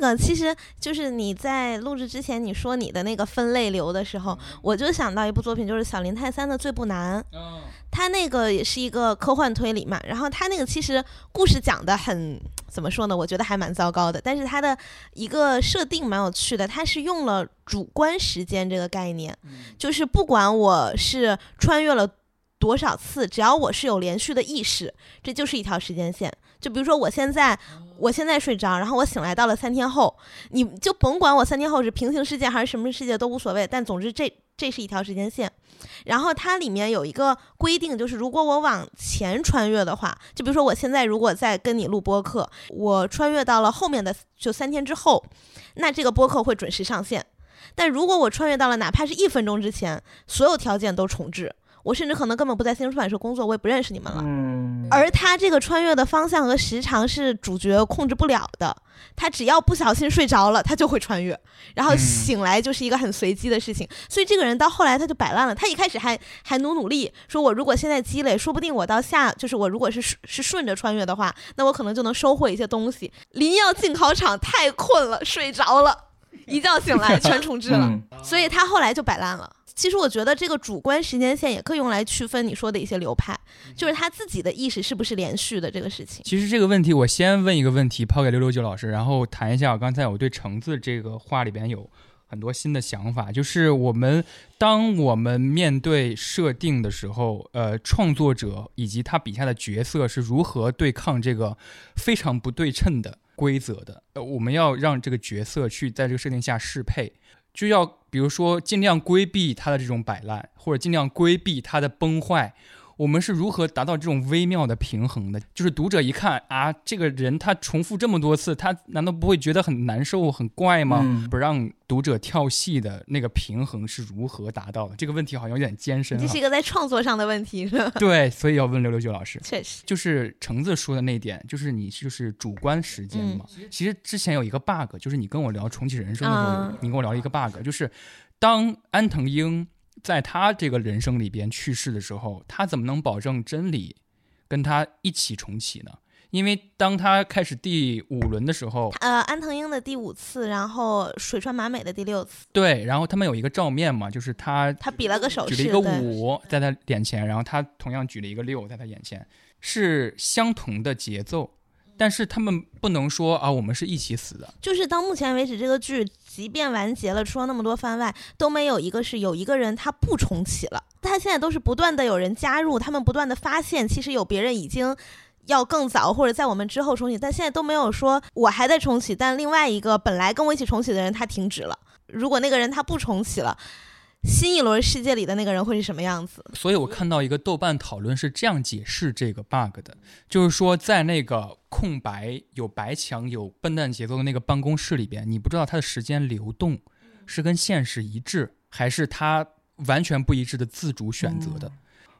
个其实就是你在录制之前你说你的那个分类流的时候，我就想到一部作品，就是小林泰三的《最不难》。他那个也是一个科幻推理嘛，然后他那个其实故事讲的很怎么说呢？我觉得还蛮糟糕的，但是他的一个设定蛮有趣的，他是用了主观时间这个概念，就是不管我是穿越了多少次，只要我是有连续的意识，这就是一条时间线。就比如说我现在，我现在睡着，然后我醒来到了三天后，你就甭管我三天后是平行世界还是什么世界都无所谓，但总之这这是一条时间线。然后它里面有一个规定，就是如果我往前穿越的话，就比如说我现在如果在跟你录播客，我穿越到了后面的就三天之后，那这个播客会准时上线。但如果我穿越到了哪怕是一分钟之前，所有条件都重置，我甚至可能根本不在新闻出版社工作，我也不认识你们了。嗯，而他这个穿越的方向和时长是主角控制不了的，他只要不小心睡着了，他就会穿越，然后嗯醒来就是一个很随机的事情。所以这个人到后来他就摆烂了，他一开始还还努努力，说我如果现在积累，说不定我到下就是我如果是是顺着穿越的话，那我可能就能收获一些东西。临要进考场太困了，睡着了，一觉醒来全重置了。嗯所以他后来就摆烂了。其实我觉得这个主观时间线也可以用来区分你说的一些流派，就是他自己的意识是不是连续的这个事情。其实这个问题，我先问一个问题，抛给六六九老师，然后谈一下我刚才我对橙子这个话里边有很多新的想法，就是我们当我们面对设定的时候，呃，创作者以及他笔下的角色是如何对抗这个非常不对称的规则的？呃，我们要让这个角色去在这个设定下适配，就要比如说尽量规避他的这种摆烂，或者尽量规避他的崩坏。我们是如何达到这种微妙的平衡的？就是读者一看啊，这个人他重复这么多次，他难道不会觉得很难受、很怪吗？嗯不让读者跳戏的那个平衡是如何达到的？这个问题好像有点艰深啊这是。一个在创作上的问题，是吧？对，所以要问刘刘九老师。确实，就是橙子说的那一点，就是你就是主观时间嘛。其实之前有一个 bug，就是你跟我聊重启人生的时候，啊你跟我聊了一个 bug，就是当安藤英在他这个人生里边去世的时候，他怎么能保证真理跟他一起重启呢？因为当他开始第五轮的时候，呃，安藤英的第五次，然后水川麻美的第六次，对，然后他们有一个照面嘛，就是他他比了个手势，举了一个五在他眼前，然后他同样举了一个六在他眼前，是相同的节奏，但是他们不能说啊，我们是一起死的。就是到目前为止，这个剧即便完结了，出了那么多番外，都没有一个是有一个人他不重启了。他现在都是不断的有人加入，他们不断的发现，其实有别人已经要更早或者在我们之后重启，但现在都没有说我还在重启，但另外一个本来跟我一起重启的人他停止了。如果那个人他不重启了，新一轮世界里的那个人会是什么样子？所以我看到一个豆瓣讨论是这样解释这个 bug 的，就是说在那个空白、有白墙、有笨蛋节奏的那个办公室里边，你不知道它的时间流动是跟现实一致，还是它完全不一致的自主选择的。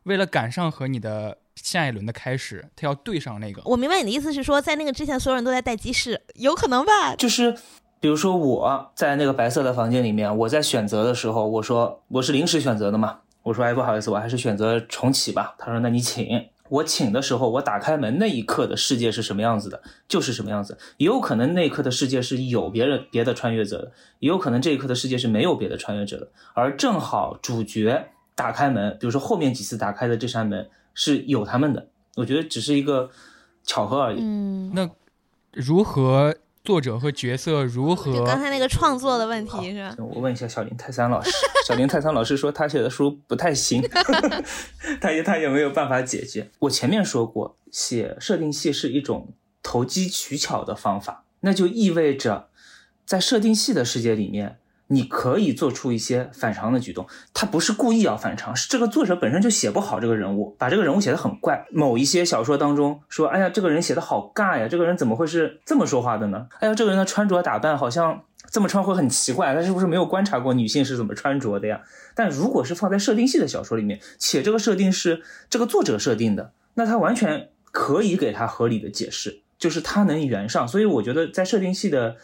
为了赶上和你的下一轮的开始，它要对上那个。我明白你的意思是说，在那个之前，所有人都在待机室，有可能吧？就是比如说我在那个白色的房间里面，我在选择的时候，我说我是临时选择的嘛，我说哎不好意思，我还是选择重启吧。他说那你请。我请的时候，我打开门那一刻的世界是什么样子的，就是什么样子。也有可能那一刻的世界是有别人别的穿越者的，也有可能这一刻的世界是没有别的穿越者的。而正好主角打开门，比如说后面几次打开的这扇门是有他们的，我觉得只是一个巧合而已。嗯，那如何作者和角色如何就刚才那个创作的问题是吧？我问一下小林泰三老师，<laughs> 小林泰三老师说他写的书不太行，<laughs> 他也他也没有办法解决。我前面说过，写设定系是一种投机取巧的方法，那就意味着在设定系的世界里面，你可以做出一些反常的举动。他不是故意要反常，是这个作者本身就写不好这个人物，把这个人物写得很怪。某一些小说当中说，哎呀，这个人写的好尬呀，这个人怎么会是这么说话的呢？哎呀，这个人的穿着打扮好像这么穿会很奇怪，他是不是没有观察过女性是怎么穿着的呀？但如果是放在设定系的小说里面，且这个设定是这个作者设定的，那他完全可以给他合理的解释，就是他能圆上。所以我觉得在设定系的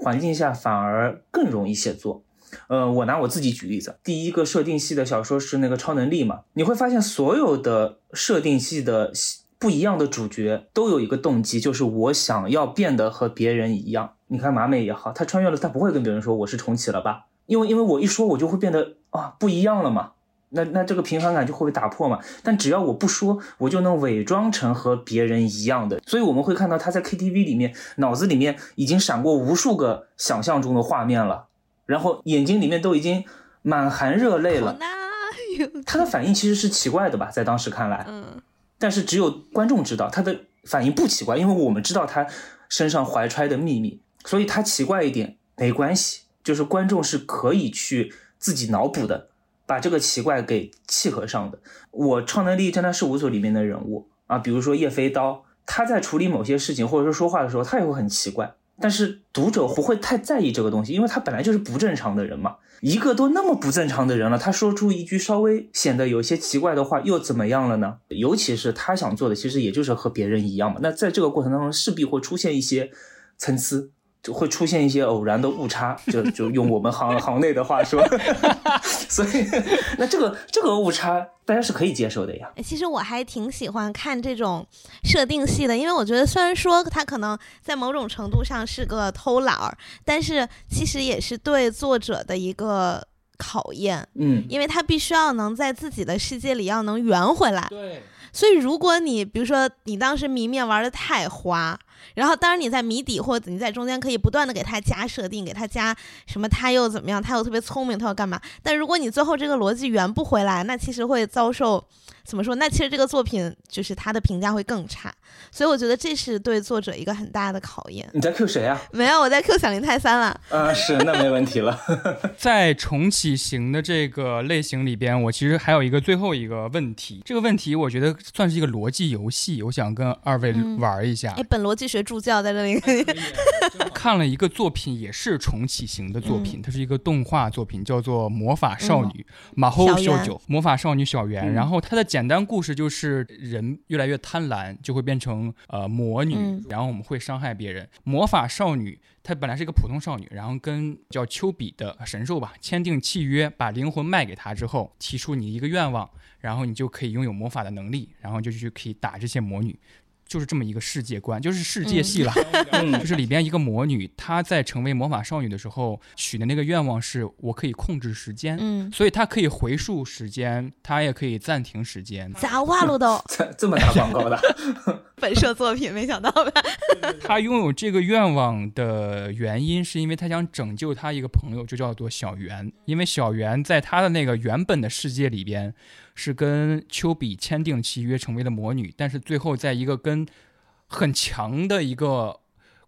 环境下反而更容易写作。呃，我拿我自己举例子，第一个设定系的小说是那个超能力嘛，你会发现所有的设定系的不一样的主角都有一个动机，就是我想要变得和别人一样。你看马美也好，她穿越了，她不会跟别人说我是重启了吧？因为因为我一说，我就会变得啊不一样了嘛。那那这个平衡感就会被打破嘛。但只要我不说，我就能伪装成和别人一样的。所以我们会看到他在 KTV 里面，脑子里面已经闪过无数个想象中的画面了，然后眼睛里面都已经满含热泪了。他的反应其实是奇怪的吧，在当时看来，嗯，但是只有观众知道他的反应不奇怪，因为我们知道他身上怀揣的秘密，所以他奇怪一点没关系，就是观众是可以去自己脑补的，把这个奇怪给契合上的。我《超能力侦探事务所》里面的人物啊，比如说叶飞刀，他在处理某些事情或者说说话的时候，他也会很奇怪。但是读者不会太在意这个东西，因为他本来就是不正常的人嘛。一个都那么不正常的人了，他说出一句稍微显得有些奇怪的话，又怎么样了呢？尤其是他想做的，其实也就是和别人一样嘛。那在这个过程当中，势必会出现一些参差，就会出现一些偶然的误差，就就用我们行 <laughs> 行内的话说，<laughs> 所以那这个这个误差大家是可以接受的呀。哎其实我还挺喜欢看这种设定系的，因为我觉得虽然说它可能在某种程度上是个偷懒儿，但是其实也是对作者的一个考验，嗯，因为他必须要能在自己的世界里要能圆回来。对，所以如果你比如说你当时谜面玩的太花，然后当然你在谜底或者你在中间可以不断的给他加设定，给他加什么他又怎么样，他又特别聪明，他要干嘛？但如果你最后这个逻辑圆不回来，那其实会遭受怎么说？那其实这个作品就是他的评价会更差。所以我觉得这是对作者一个很大的考验。你在 Q 谁啊？没有，我在 Q 小林泰三了。啊，是，那没问题了。<laughs> 在重启型的这个类型里边，我其实还有一个最后一个问题，这个问题我觉得算是一个逻辑游戏，我想跟二位嗯玩一下哎，。本逻辑学助教在这里。看了一个作品，也是重启型的作品，它是一个动画作品，叫做《魔法少女》马后秀九魔法少女小圆。嗯然后它的简单故事就是人越来越贪婪，就会变成呃魔女，嗯然后我们会伤害别人。魔法少女她本来是一个普通少女，然后跟叫丘比的神兽吧签订契约，把灵魂卖给他之后，提出你一个愿望，然后你就可以拥有魔法的能力，然后就去可以打这些魔女。就是这么一个世界观，就是世界系了。<laughs> 嗯就是里边一个魔女，她在成为魔法少女的时候许的那个愿望是我可以控制时间，嗯，所以她可以回溯时间，她也可以暂停时间。咋哇了都这这么打广告的，<laughs> 本社作品，没想到吧？<laughs> 她拥有这个愿望的原因，是因为她想拯救她一个朋友，就叫做小圆。因为小圆在她的那个原本的世界里边，是跟丘比签订契约成为了魔女，但是最后在一个跟很强的一个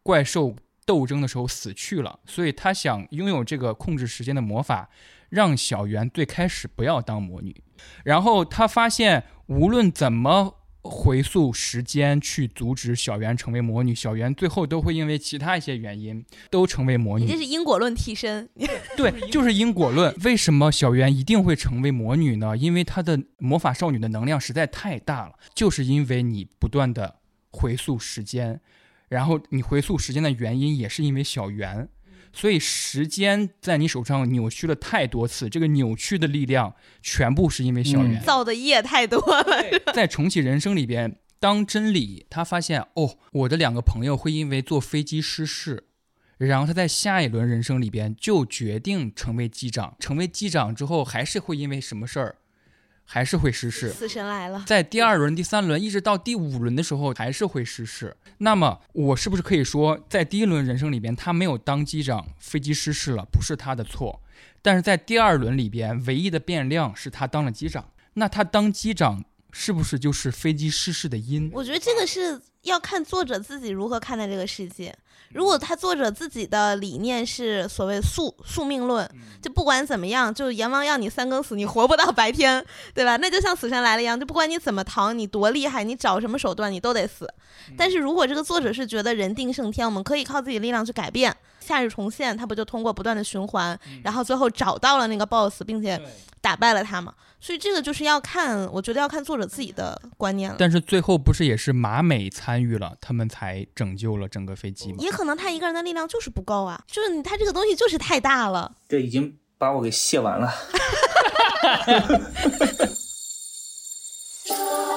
怪兽斗争的时候死去了，所以他想拥有这个控制时间的魔法，让小圆最开始不要当魔女。然后他发现，无论怎么回溯时间去阻止小圆成为魔女，小圆最后都会因为其他一些原因都成为魔女。你这是因果论替身。<laughs> 对，就是因果论。为什么小圆一定会成为魔女呢？因为她的魔法少女的能量实在太大了，就是因为你不断的回溯时间，然后你回溯时间的原因也是因为小圆，所以时间在你手上扭曲了太多次，这个扭曲的力量全部是因为小圆。造的业太多了。<laughs> 在重启人生里边，当真理他发现哦，我的两个朋友会因为坐飞机失事，然后他在下一轮人生里边就决定成为机长。成为机长之后，还是会因为什么事儿，还是会失事。死神来了，在第二轮、第三轮，一直到第五轮的时候，还是会失事。那么，我是不是可以说，在第一轮人生里边，他没有当机长，飞机失事了，不是他的错。但是在第二轮里边，唯一的变量是他当了机长。那他当机长，是不是就是飞机失事的因？我觉得这个是要看作者自己如何看待这个世界。如果他作者自己的理念是所谓宿宿命论，就不管怎么样，就阎王要你三更死，你活不到白天，对吧？那就像死神来了一样，就不管你怎么逃，你多厉害，你找什么手段，你都得死。但是如果这个作者是觉得人定胜天，我们可以靠自己力量去改变，夏日重现，他不就通过不断的循环，然后最后找到了那个 boss，并且打败了他嘛？所以这个就是要看，我觉得要看作者自己的观念了。但是最后不是也是马美参与了，他们才拯救了整个飞机吗？也可能他一个人的力量就是不够啊，就是他这个东西就是太大了。这已经把我给卸完了。<laughs>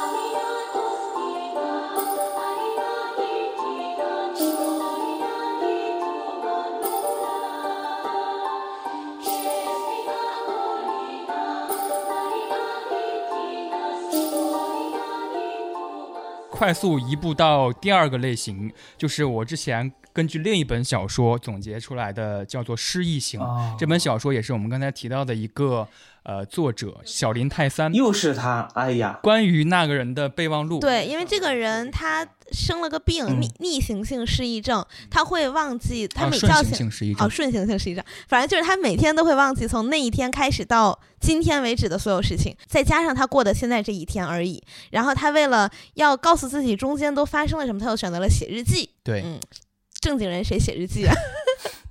快速移步到第二个类型，就是我之前根据另一本小说总结出来的，叫做失忆型。哦这本小说也是我们刚才提到的一个呃作者小林泰三，又是他，哎呀，关于那个人的备忘录。对，因为这个人他生了个病，嗯逆逆行性失忆症，他会忘记他每觉醒。哦，性失忆症。顺行性失忆症，反正就是他每天都会忘记从那一天开始到今天为止的所有事情，再加上他过的现在这一天而已。然后他为了要告诉自己中间都发生了什么，他又选择了写日记。对，嗯，正经人谁写日记啊？<laughs>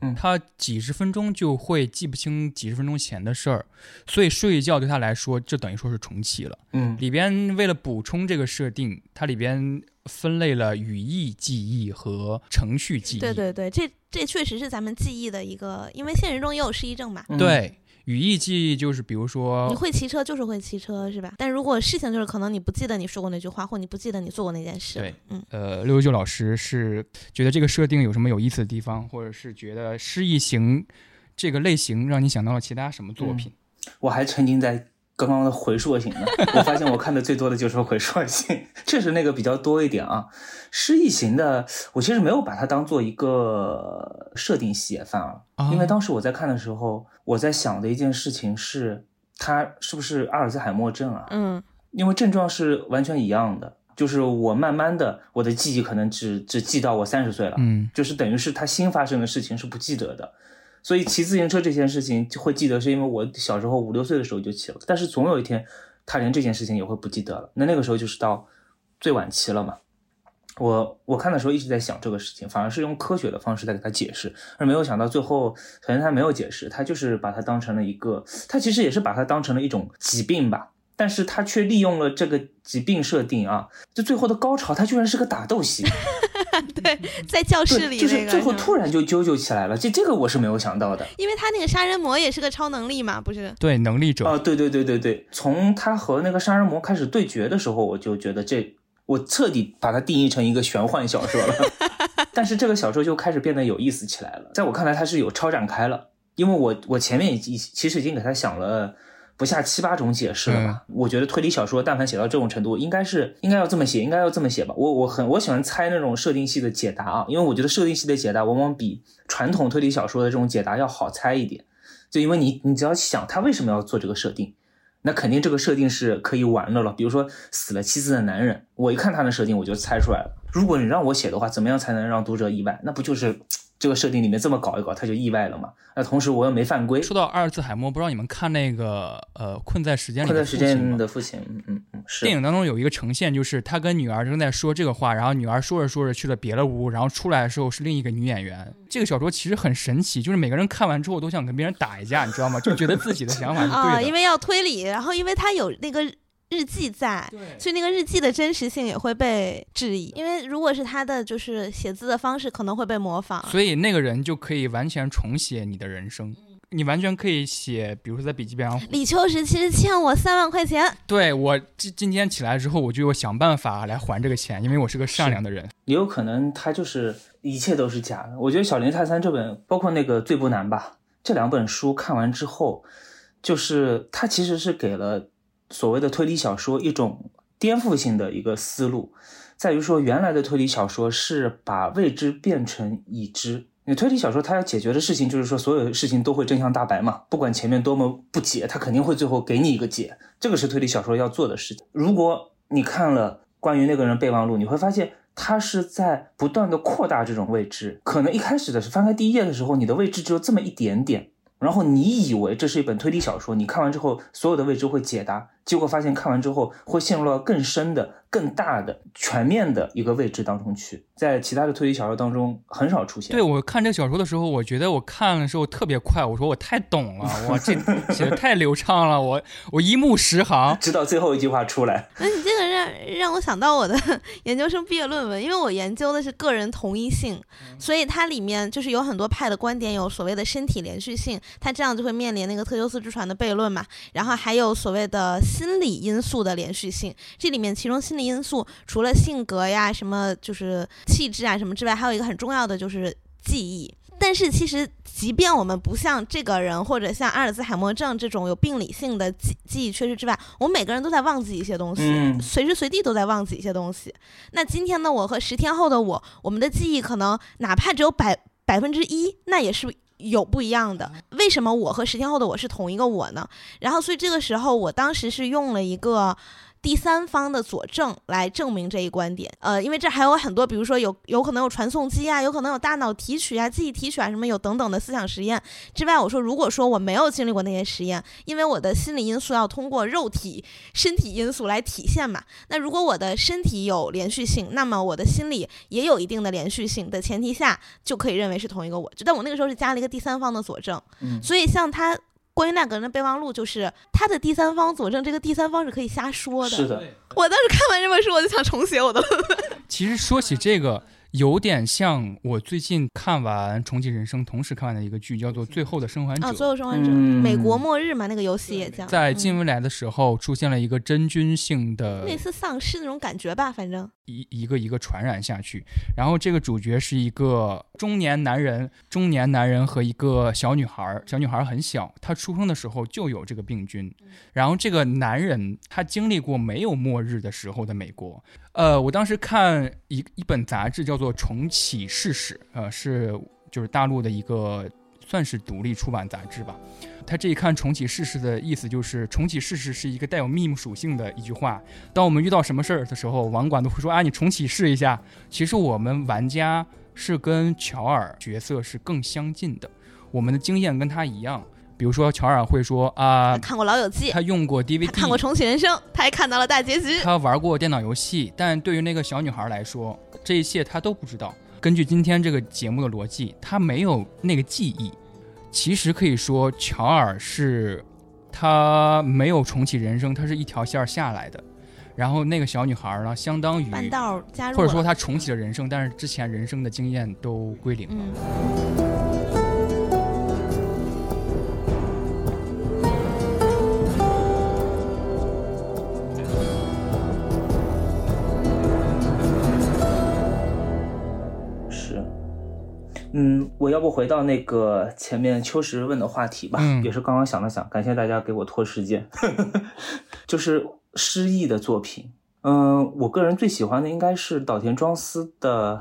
嗯他几十分钟就会记不清几十分钟前的事儿，所以睡一觉对他来说，这等于说是重启了。嗯，里边为了补充这个设定，它里边分类了语义记忆和程序记忆。对对对，这这确实是咱们记忆的一个，因为现实中也有失忆症嘛。嗯，对语义记忆就是比如说你会骑车就是会骑车是吧？但如果事情就是可能你不记得你说过那句话，或你不记得你做过那件事。对，嗯，呃，六九九老师是觉得这个设定有什么有意思的地方，或者是觉得失忆型这个类型让你想到了其他什么作品？我还沉浸在刚刚的回溯型的，我发现我看的最多的就是回溯型，确实那个比较多一点啊。失忆型的，我其实没有把它当做一个设定写，反而，啊因为当时我在看的时候，我在想的一件事情是，他是不是阿尔兹海默症啊？嗯因为症状是完全一样的，就是我慢慢的，我的记忆可能只只记到我三十岁了，嗯就是等于是他新发生的事情是不记得的，所以骑自行车这件事情就会记得，是因为我小时候五六岁的时候就骑了，但是总有一天他连这件事情也会不记得了，那那个时候就是到最晚期了嘛。我我看的时候一直在想这个事情，反而是用科学的方式在给他解释，而没有想到最后，可能他没有解释，他就是把它当成了一个，他其实也是把它当成了一种疾病吧，但是他却利用了这个疾病设定啊，就最后的高潮，他居然是个打斗戏，<laughs> 对，在教室，里就是那个是最后突然就啾啾起来了，这这个我是没有想到的。因为他那个杀人魔也是个超能力嘛，不是？对，能力者。啊，对对对对对，从他和那个杀人魔开始对决的时候，我就觉得这，我彻底把它定义成一个玄幻小说了。<laughs> 但是这个小说就开始变得有意思起来了，在我看来，它是有超展开了，因为我我前面已经其实已经给他想了。不下七八种解释了吧？我觉得推理小说但凡写到这种程度，应该是应该要这么写，应该要这么写吧。我我很我喜欢猜那种设定系的解答啊，因为我觉得设定系的解答往往比传统推理小说的这种解答要好猜一点。就因为你你只要想他为什么要做这个设定，那肯定这个设定是可以玩的了。比如说死了妻子的男人，我一看他的设定我就猜出来了。如果你让我写的话，怎么样才能让读者意外？那不就是这个设定里面这么搞一搞，他就意外了嘛？那同时我又没犯规，说到阿尔兹海默，不知道你们看那个呃《困在时间里困在时的父亲》吗间的父亲，嗯嗯嗯，是电影当中有一个呈现，就是他跟女儿正在说这个话，然后女儿说着说着去了别的屋，然后出来的时候是另一个女演员。这个小说其实很神奇，就是每个人看完之后都想跟别人打一架，你知道吗？就觉得自己的想法是啊，对的。<laughs> 因为要推理，然后因为他有那个日记在，所以那个日记的真实性也会被质疑。因为如果是他的就是写字的方式，可能会被模仿。所以那个人就可以完全重写你的人生，你完全可以写，比如说在笔记本上，李秋实其实欠我三万块钱，对我今今天起来之后，我就想办法来还这个钱，因为我是个善良的人。也有可能他就是一切都是假的。我觉得《小林泰三》这本，包括那个《最不难》吧，这两本书看完之后，就是他其实是给了所谓的推理小说一种颠覆性的一个思路，在于说原来的推理小说是把未知变成已知。你推理小说它要解决的事情就是说所有事情都会真相大白嘛，不管前面多么不解，它肯定会最后给你一个解，这个是推理小说要做的事情。如果你看了关于那个人备忘录，你会发现他是在不断的扩大这种未知。可能一开始的是翻开第一页的时候，你的未知只有这么一点点，然后你以为这是一本推理小说，你看完之后所有的未知会解答，结果发现看完之后会陷入到更深的、更大的、全面的一个未知当中去，在其他的推理小说当中很少出现。对我看这个小说的时候，我觉得我看的时候特别快，我说我太懂了，哇，这 <laughs> 写的太流畅了，我我一目十行。直到最后一句话出来，那你这个让让我想到我的 <laughs> 研究生毕业论文，因为我研究的是个人同一性，所以它里面就是有很多派的观点，有所谓的身体连续性，它这样就会面临那个特修斯之船的悖论嘛。然后还有所谓的心理因素的连续性，这里面其中心理因素除了性格呀、什么就是气质啊什么之外，还有一个很重要的就是记忆。但是其实，即便我们不像这个人或者像阿尔兹海默症这种有病理性的记记忆缺失之外，我们每个人都在忘记一些东西，嗯随时随地都在忘记一些东西。那今天的我和十天后的我，我们的记忆可能哪怕只有百百分之一，那也是。有不一样的，为什么我和十天后的我是同一个我呢？然后，所以这个时候，我当时是用了一个第三方的佐证来证明这一观点。呃，因为这还有很多，比如说有有可能有传送机啊，有可能有大脑提取啊、记忆提取啊什么有等等的思想实验之外，我说如果说我没有经历过那些实验，因为我的心理因素要通过肉体、身体因素来体现嘛。那如果我的身体有连续性，那么我的心理也有一定的连续性的前提下，就可以认为是同一个我。但我那个时候是加了一个第三方的佐证，嗯所以像他。关于那个人的备忘录，就是他的第三方佐证，这个第三方是可以瞎说的。是的，我当时看完这本书，我就想重写我的论文。其实说起这个，有点像我最近看完《重启人生》，同时看完的一个剧，叫做《最后的生还者啊，》。最后生还者，嗯美国末日嘛，那个游戏也叫。在嗯近未来的时候，出现了一个真菌性的类似丧尸那种感觉吧，反正一一个一个传染下去。然后这个主角是一个中年男人，中年男人和一个小女孩儿，小女孩儿很小，她出生的时候就有这个病菌。然后这个男人他经历过没有末日的时候的美国。呃，我当时看一一本杂志叫做《重启事史》，呃，是就是大陆的一个算是独立出版杂志吧。他这一看“重启事实”的意思就是，重启事实是一个带有秘密属性的一句话。当我们遇到什么事儿的时候，网管都会说啊，你重启试一下。其实我们玩家是跟乔尔角色是更相近的，我们的经验跟他一样。比如说，乔尔会说啊，看过《老友记》，他用过 DVD，他看过《重启人生》，他还看到了大结局。他玩过电脑游戏，但对于那个小女孩来说，这一切他都不知道。根据今天这个节目的逻辑，他没有那个记忆。其实可以说，乔尔是他没有重启人生，他是一条线下来的。然后那个小女孩呢，相当于半道加入或者说了她重启了人生，但是之前人生的经验都归零了。嗯，嗯，我要不回到那个前面秋实问的话题吧，嗯。也是刚刚想了想，感谢大家给我拖时间，<laughs> 就是诗意的作品。嗯，我个人最喜欢的应该是岛田庄司的《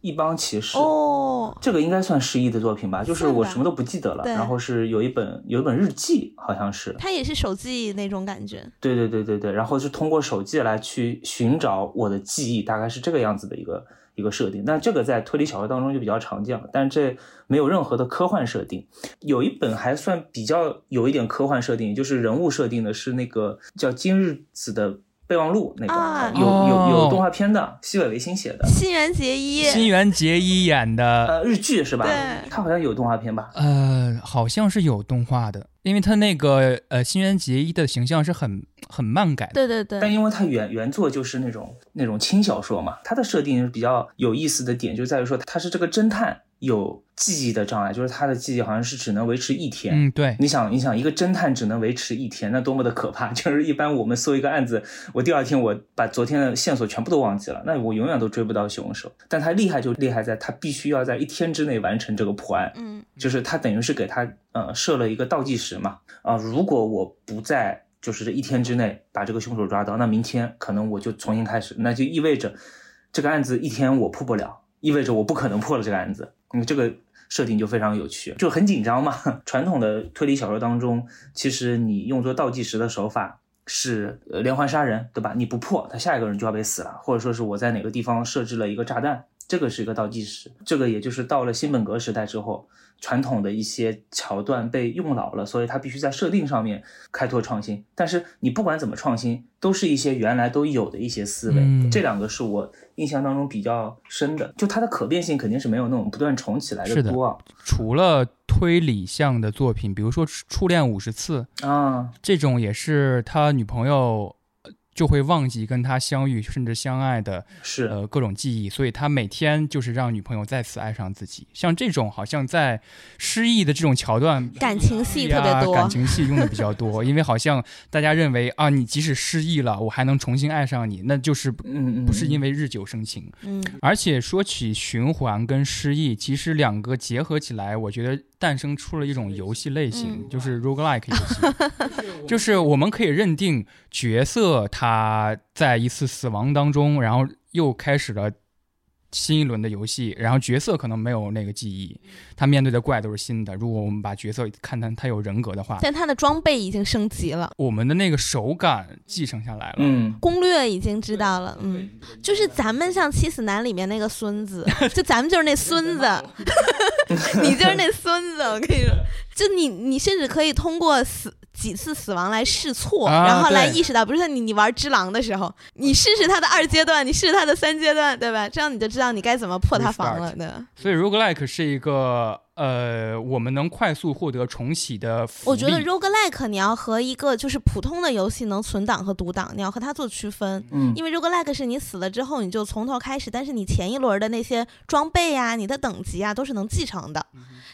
一帮骑士》哦，这个应该算诗意的作品吧，就是我什么都不记得了，然后是有一本有一本日记，好像是，他也是手记那种感觉。对对对对对，然后是通过手记来去寻找我的记忆，大概是这个样子的一个一个设定。那这个在推理小说当中就比较常见了，但这没有任何的科幻设定。有一本还算比较有一点科幻设定，就是人物设定的是那个叫今日子的备忘录那个，啊有有哦有动画片的，西尾维新写的，新垣结衣，新垣结衣演的，呃，日剧是吧？对他好像有动画片吧？呃，好像是有动画的，因为他那个呃新垣结衣的形象是很很漫改的。对对对，但因为他原原作就是那种那种轻小说嘛，他的设定比较有意思的点就在于说，他是这个侦探有记忆的障碍，就是他的记忆好像是只能维持一天。嗯，对，你想，你想，一个侦探只能维持一天，那多么的可怕！<laughs> 就是一般我们搜一个案子，我第二天我把昨天的线索全部都忘记了，那我永远都追不到凶手。但他厉害就厉害在，他必须要在一天之内完成这个破案。嗯，就是他等于是给他呃设了一个倒计时嘛，啊、如果我不在就是这一天之内把这个凶手抓到，那明天可能我就重新开始，那就意味着这个案子一天我破不了，意味着我不可能破了这个案子。嗯，这个设定就非常有趣，就很紧张嘛。<laughs> 传统的推理小说当中，其实你用作倒计时的手法。是连环杀人，对吧？你不破，他下一个人就要被死了，或者说是我在哪个地方设置了一个炸弹，这个是一个倒计时。这个也就是到了新本格时代之后，传统的一些桥段被用老了，所以它必须在设定上面开拓创新。但是你不管怎么创新，都是一些原来都有的一些思维。嗯这两个是我印象当中比较深的，就它的可变性肯定是没有那种不断重起来的的多啊。除了推理向的作品，比如说《初恋五十次》啊，这种，也是他女朋友呃就会忘记跟他相遇甚至相爱的是，呃各种记忆，所以他每天就是让女朋友再次爱上自己。像这种好像在失忆的这种桥段，感情戏特别多感情戏用的比较多，因为好像大家认为啊，你即使失忆了，我还能重新爱上你，那就是嗯嗯，不是因为为日久生情。嗯，而且说起循环跟失忆，其实两个结合起来，我觉得诞生出了一种游戏类型，嗯就是 roguelike 游戏，<laughs> 就是我们可以认定角色他在一次死亡当中，然后又开始了。新一轮的游戏，然后角色可能没有那个记忆，他面对的怪都是新的。如果我们把角色看他他有人格的话，但他的装备已经升级了。我们的那个手感继承下来了。嗯，攻略已经知道了，嗯，就是咱们像《七死男》里面那个孙子，<laughs> 就咱们就是那孙子，<laughs> 你就是那孙子，我跟你说，就你你甚至可以通过死几次死亡来试错，啊然后来意识到，比如说你你玩只狼的时候，你试试它的二阶段，你试试它的三阶段，对吧？这样你就知道你该怎么破它防了，对？所以 roguelike 是一个呃，我们能快速获得重启的。我觉得 roguelike 你要和一个就是普通的游戏能存档和读档，你要和它做区分。嗯，因为 roguelike 是你死了之后你就从头开始，但是你前一轮的那些装备呀、你的等级啊都是能继承的。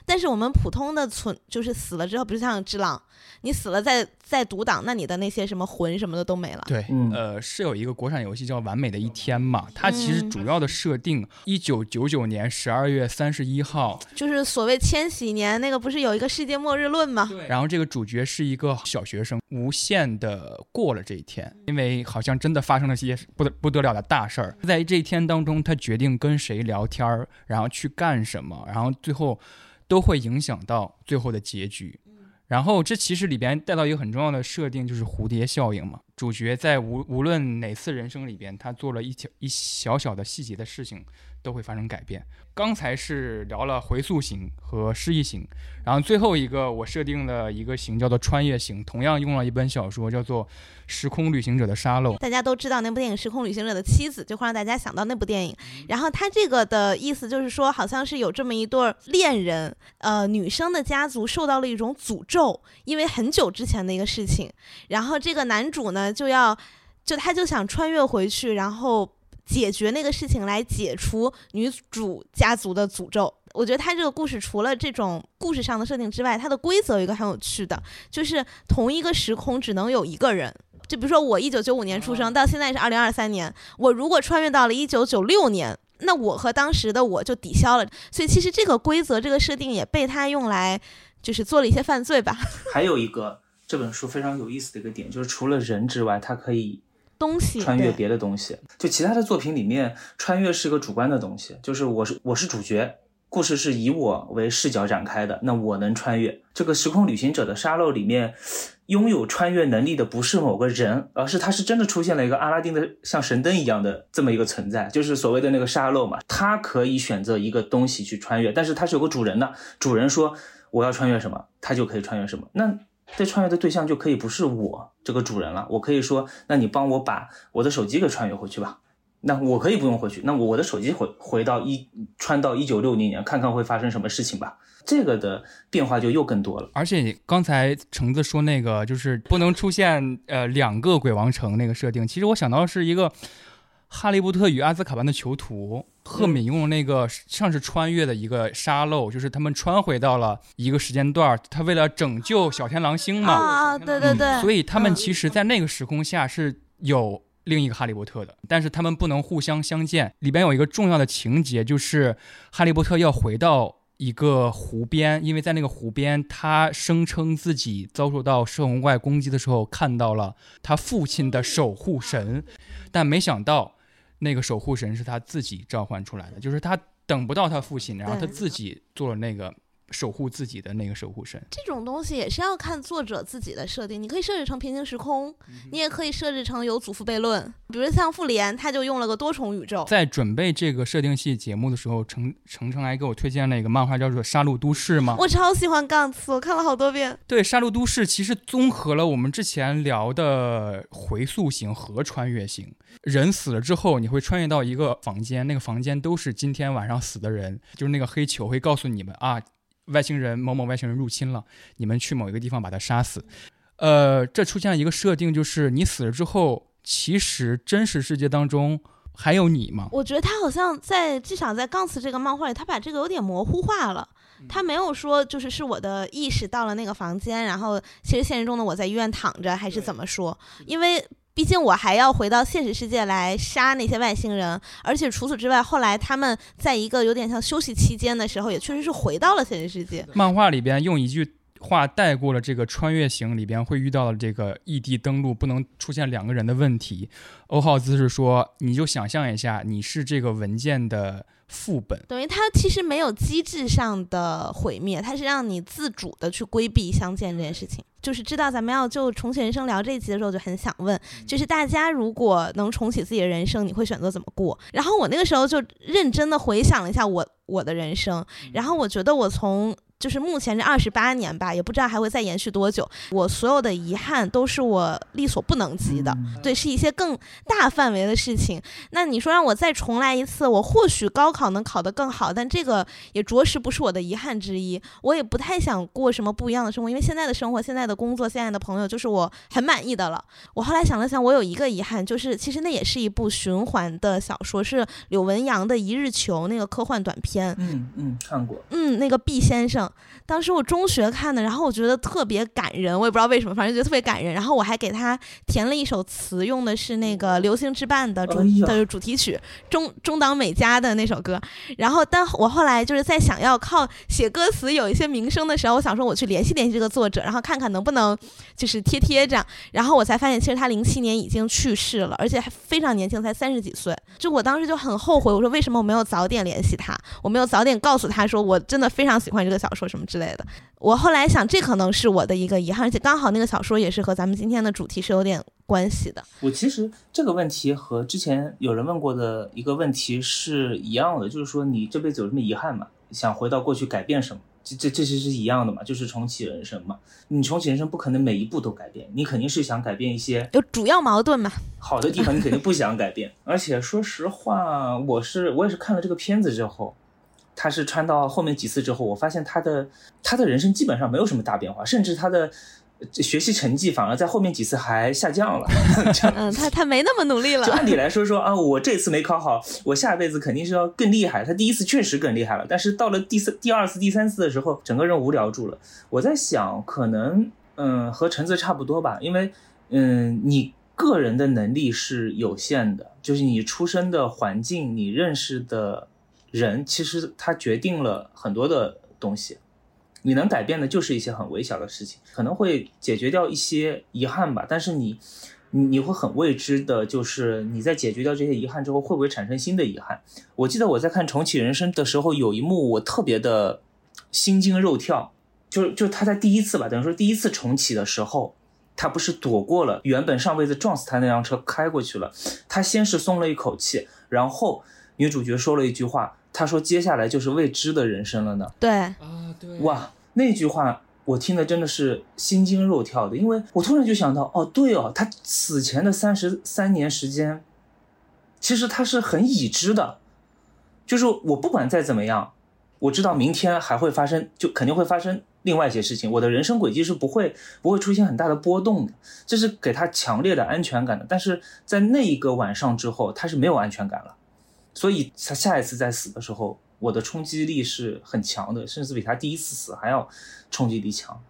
但是我们普通的存就是死了之后，比如像只狼，你死了再再读档，那你的那些什么魂什么的都没了。对，嗯呃，是有一个国产游戏叫《完美的一天》嘛，它其实嗯主要的设定，一九九九年十二月三十一号，就是所谓千禧年那个不是有一个世界末日论吗？然后这个主角是一个小学生，无限的过了这一天，因为好像真的发生了些不得不得了的大事儿，在这一天当中，他决定跟谁聊天儿，然后去干什么，然后最后都会影响到最后的结局。然后这其实里边带到一个很重要的设定，就是蝴蝶效应嘛。主角在无无论哪次人生里边，他做了一小一小小的细节的事情，都会发生改变。刚才是聊了回溯型和失忆型，然后最后一个我设定了一个型叫做穿越型，同样用了一本小说叫做《时空旅行者的沙漏》。大家都知道那部电影《时空旅行者的妻子》，就会让大家想到那部电影。然后他这个的意思就是说，好像是有这么一对儿恋人，呃，女生的家族受到了一种诅咒，因为很久之前的一个事情。然后这个男主呢，就要，就他就想穿越回去，然后解决那个事情，来解除女主家族的诅咒。我觉得他这个故事除了这种故事上的设定之外，它的规则有一个很有趣的，就是同一个时空只能有一个人。就比如说我一九九五年出生，到现在是二零二三年，我如果穿越到了一九九六年，那我和当时的我就抵消了。所以其实这个规则、这个设定也被他用来，就是做了一些犯罪吧。<laughs> 还有一个这本书非常有意思的一个点，就是除了人之外，它可以东西穿越别的东西。就其他的作品里面，穿越是个主观的东西，就是我是我是主角，故事是以我为视角展开的，那我能穿越。这个《时空旅行者的沙漏》里面，拥有穿越能力的不是某个人，而是他是真的出现了一个阿拉丁的像神灯一样的这么一个存在，就是所谓的那个沙漏嘛。他可以选择一个东西去穿越，但是他是有个主人的，主人说我要穿越什么，他就可以穿越什么。那这穿越的对象就可以不是我这个主人了，我可以说，那你帮我把我的手机给穿越回去吧。那我可以不用回去，那我的手机回回到一穿到一九六零年，看看会发生什么事情吧。这个的变化就又更多了。而且刚才橙子说那个就是不能出现呃两个鬼王城那个设定，其实我想到是一个《哈利波特与阿兹卡班的囚徒》，赫敏用那个像是穿越的一个沙漏，就是他们穿回到了一个时间段儿，他为了拯救小天狼星嘛，啊，对对对，嗯所以他们嗯。其实，在那个时空下是有另一个哈利波特的，但是他们不能互相相见。里边有一个重要的情节，就是哈利波特要回到一个湖边，因为在那个湖边，他声称自己遭受到摄魂怪攻击的时候，看到了他父亲的守护神，但没想到那个守护神是他自己召唤出来的，就是他等不到他父亲，然后他自己做了那个守护自己的那个守护神。这种东西也是要看作者自己的设定。你可以设置成平行时空，嗯你也可以设置成有祖父悖论。比如像复联，他就用了个多重宇宙。在准备这个设定系节目的时候，程程程还给我推荐了一个漫画，叫做《杀戮都市》嘛。我超喜欢杠次，我看了好多遍。对，《杀戮都市》其实综合了我们之前聊的回溯型和穿越型。人死了之后，你会穿越到一个房间，那个房间都是今天晚上死的人，就是那个黑球会告诉你们啊，外星人某某外星人入侵了，你们去某一个地方把他杀死。呃，这出现了一个设定，就是你死了之后，其实真实世界当中还有你吗？我觉得他好像在至少在杠次这个漫画里，他把这个有点模糊化了。他没有说就是是我的意识到了那个房间，然后其实现实中的我在医院躺着，还是怎么说？因为毕竟我还要回到现实世界来杀那些外星人，而且除此之外，后来他们在一个有点像休息期间的时候，也确实是回到了现实世界。漫画里边用一句话带过了这个穿越型里边会遇到的这个异地登陆不能出现两个人的问题。欧浩兹是说，你就想象一下，你是这个文件的副本，等于它其实没有机制上的毁灭，它是让你自主的去规避相见这件事情。就是知道咱们要就重启人生聊这一集的时候，就很想问，就是大家如果能重启自己的人生，你会选择怎么过？然后我那个时候就认真的回想了一下我我的人生，然后我觉得我从就是目前这二十八年吧，也不知道还会再延续多久。我所有的遗憾都是我力所不能及的，嗯对，是一些更大范围的事情。那你说让我再重来一次，我或许高考能考得更好，但这个也着实不是我的遗憾之一。我也不太想过什么不一样的生活，因为现在的生活、现在的工作、现在的朋友，就是我很满意的了。我后来想了想，我有一个遗憾，就是其实那也是一部循环的小说，是柳文阳的《一日球》那个科幻短片。嗯嗯，看过。嗯，那个毕先生，当时我中学看的，然后我觉得特别感人，我也不知道为什么，反正觉得特别感人。然后我还给他填了一首词，用的是那个《流星之伴》的主、哎的主题曲，中中岛美嘉的那首歌。然后，但我后来就是在想要靠写歌词有一些名声的时候，我想说我去联系联系这个作者，然后看看能不能就是贴贴这样。然后我才发现，其实他零七年已经去世了，而且还非常年轻，才三十几岁。就我当时就很后悔，我说为什么我没有早点联系他，我没有早点告诉他说我真的非常喜欢这个小说什么之类的。我后来想，这可能是我的一个遗憾，而且刚好那个小说也是和咱们今天的主题是有点关系的。我其实这个问题和之前有人问过的一个问题是一样的，就是说你这辈子有什么遗憾吗？想回到过去改变什么？这这这其实是一样的嘛，就是重启人生嘛。你重启人生不可能每一步都改变，你肯定是想改变一些有主要矛盾嘛？<laughs> 好的地方，你肯定不想改变。而且说实话，我是我也是看了这个片子之后，他是穿到后面几次之后，我发现他的他的人生基本上没有什么大变化，甚至他的呃学习成绩反而在后面几次还下降了。<laughs> 嗯，他他没那么努力了就。按理来说说啊，我这次没考好，我下辈子肯定是要更厉害。他第一次确实更厉害了，但是到了第三、第二次、第三次的时候，整个人无聊住了。我在想，可能嗯和橙子差不多吧，因为嗯你个人的能力是有限的，就是你出生的环境、你认识的人，其实它决定了很多的东西。你能改变的就是一些很微小的事情，可能会解决掉一些遗憾吧。但是你，你你会很未知的，就是你在解决掉这些遗憾之后，会不会产生新的遗憾？我记得我在看《重启人生》的时候，有一幕我特别的心惊肉跳，就就他在第一次吧，等于说第一次重启的时候，他不是躲过了原本上辈子撞死他那辆车开过去了，他先是松了一口气，然后女主角说了一句话，她说接下来就是未知的人生了呢。对，啊，对哇，那句话我听的真的是心惊肉跳的，因为我突然就想到，哦，对哦，他死前的三十三年时间，其实他是很已知的，就是我不管再怎么样，我知道明天还会发生，就肯定会发生另外一些事情，我的人生轨迹是不会不会出现很大的波动的，这是给他强烈的安全感的。但是在那一个晚上之后，他是没有安全感了，所以他下一次再死的时候，我的冲击力是很强的，甚至比他第一次死还要冲击力强，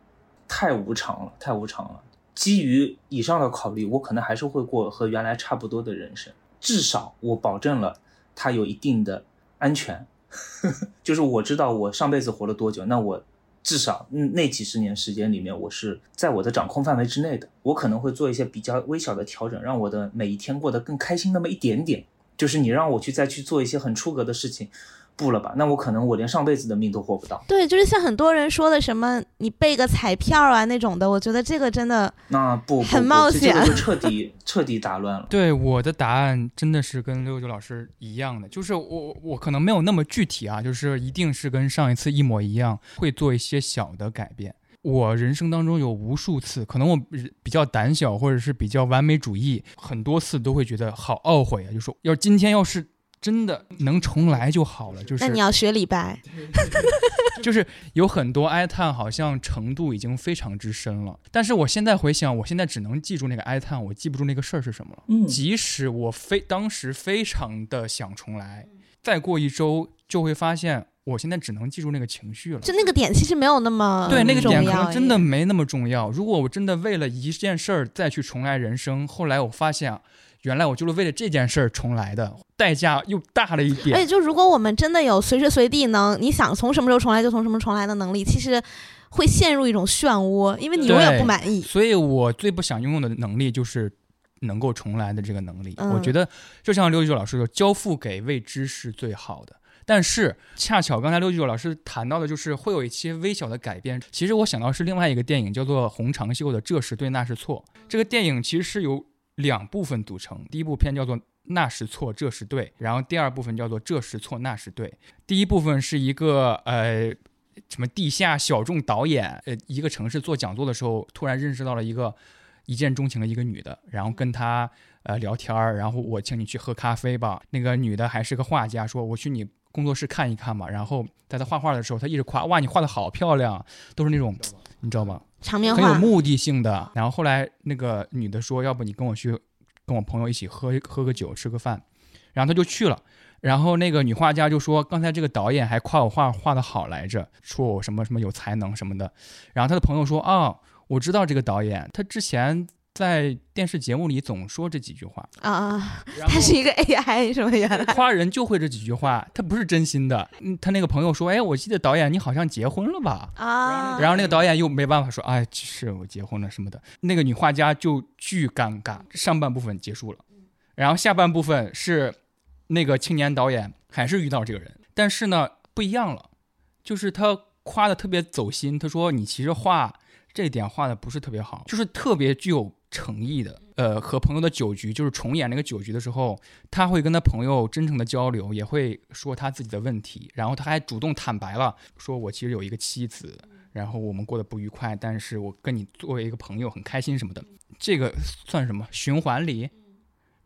太无常了，太无常了。基于以上的考虑，我可能还是会过和原来差不多的人生，至少我保证了他有一定的安全，<laughs> 就是我知道我上辈子活了多久，那我至少嗯那几十年时间里面，我是在我的掌控范围之内的。我可能会做一些比较微小的调整，让我的每一天过得更开心那么一点点。就是你让我去再去做一些很出格的事情，不了吧？那我可能我连上辈子的命都活不到。对，就是像很多人说的什么你备个彩票啊那种的，我觉得这个真的那不不很冒险这这个就彻底彻底打乱了。<laughs> 对我的答案真的是跟六九老师一样的，就是我我可能没有那么具体啊，就是一定是跟上一次一模一样，会做一些小的改变。我人生当中有无数次，可能我比较胆小，或者是比较完美主义，很多次都会觉得好懊悔啊，就说要今天要是真的能重来就好了，就是那你要学李白，<laughs> 就是有很多哀叹，好像程度已经非常之深了。但是我现在回想，我现在只能记住那个哀叹，我记不住那个事儿是什么了。嗯即使我非当时非常的想重来，再过一周就会发现，我现在只能记住那个情绪了。就那个点其实没有那么对，那个点可能真的没那么重要。如果我真的为了一件事儿再去重来人生，后来我发现啊，原来我就是为了这件事儿重来的，代价又大了一点。而且就如果我们真的有随时随地能你想从什么时候重来就从什么时候重来的能力，其实会陷入一种漩涡，因为你永远不满意。所以我最不想拥有的能力就是能够重来的这个能力。嗯我觉得就像刘九老师说，交付给未知是最好的。但是恰巧刚才刘九老师谈到的，就是会有一些微小的改变。其实我想到是另外一个电影，叫做《红长袖的这是对那是错》。这个电影其实是由两部分组成，第一部片叫做。那是错，这是对。然后第二部分叫做这是错，那是对。第一部分是一个呃什么地下小众导演，呃，一个城市做讲座的时候，突然认识到了一个一见钟情的一个女的，然后跟她呃聊天儿，然后我请你去喝咖啡吧。那个女的还是个画家，说我去你工作室看一看嘛。然后在他画画的时候，他一直夸哇你画的好漂亮，都是那种你知道吗？场面话，很有目的性的。然后后来那个女的说，要不你跟我去，跟我朋友一起喝喝个酒，吃个饭。然后他就去了。然后那个女画家就说，刚才这个导演还夸我画画的好来着，说我什么什么有才能什么的。然后他的朋友说，啊，我知道这个导演，他之前在电视节目里总说这几句话。啊，<laughs> 他是一个 AI 是吗？原来夸人就会这几句话，他不是真心的。嗯，他那个朋友说，哎，我记得导演你好像结婚了吧？啊，然后那个导演又没办法说，哎，是我结婚了什么的。那个女画家就巨尴尬。上半部分结束了，然后下半部分是那个青年导演还是遇到这个人，但是呢不一样了，就是他夸的特别走心。他说你其实画这一点画的不是特别好，就是特别具有诚意的。呃，和朋友的酒局，就是重演那个酒局的时候，他会跟他朋友真诚的交流，也会说他自己的问题，然后他还主动坦白了，说我其实有一个妻子。然后我们过得不愉快，但是我跟你作为一个朋友很开心什么的，这个算什么循环里？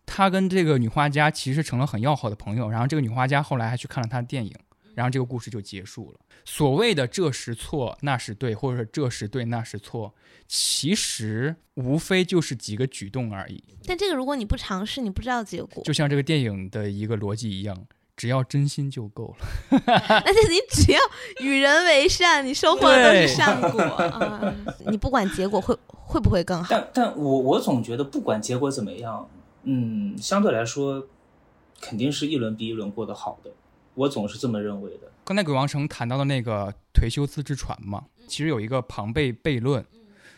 他跟这个女画家其实成了很要好的朋友，然后这个女画家后来还去看了他的电影，然后这个故事就结束了。所谓的这时错那时对，或者说这时对那时错，其实无非就是几个举动而已。但这个如果你不尝试，你不知道结果。就像这个电影的一个逻辑一样，只要真心就够了。<laughs> 而且你只要与人为善，你收获的都是善果啊！你不管结果会会不会更好，但但我我总觉得不管结果怎么样，嗯，相对来说，肯定是一轮比一轮过得好的，我总是这么认为的。刚才鬼王城谈到的那个忒修斯之船嘛，其实有一个庞贝悖论，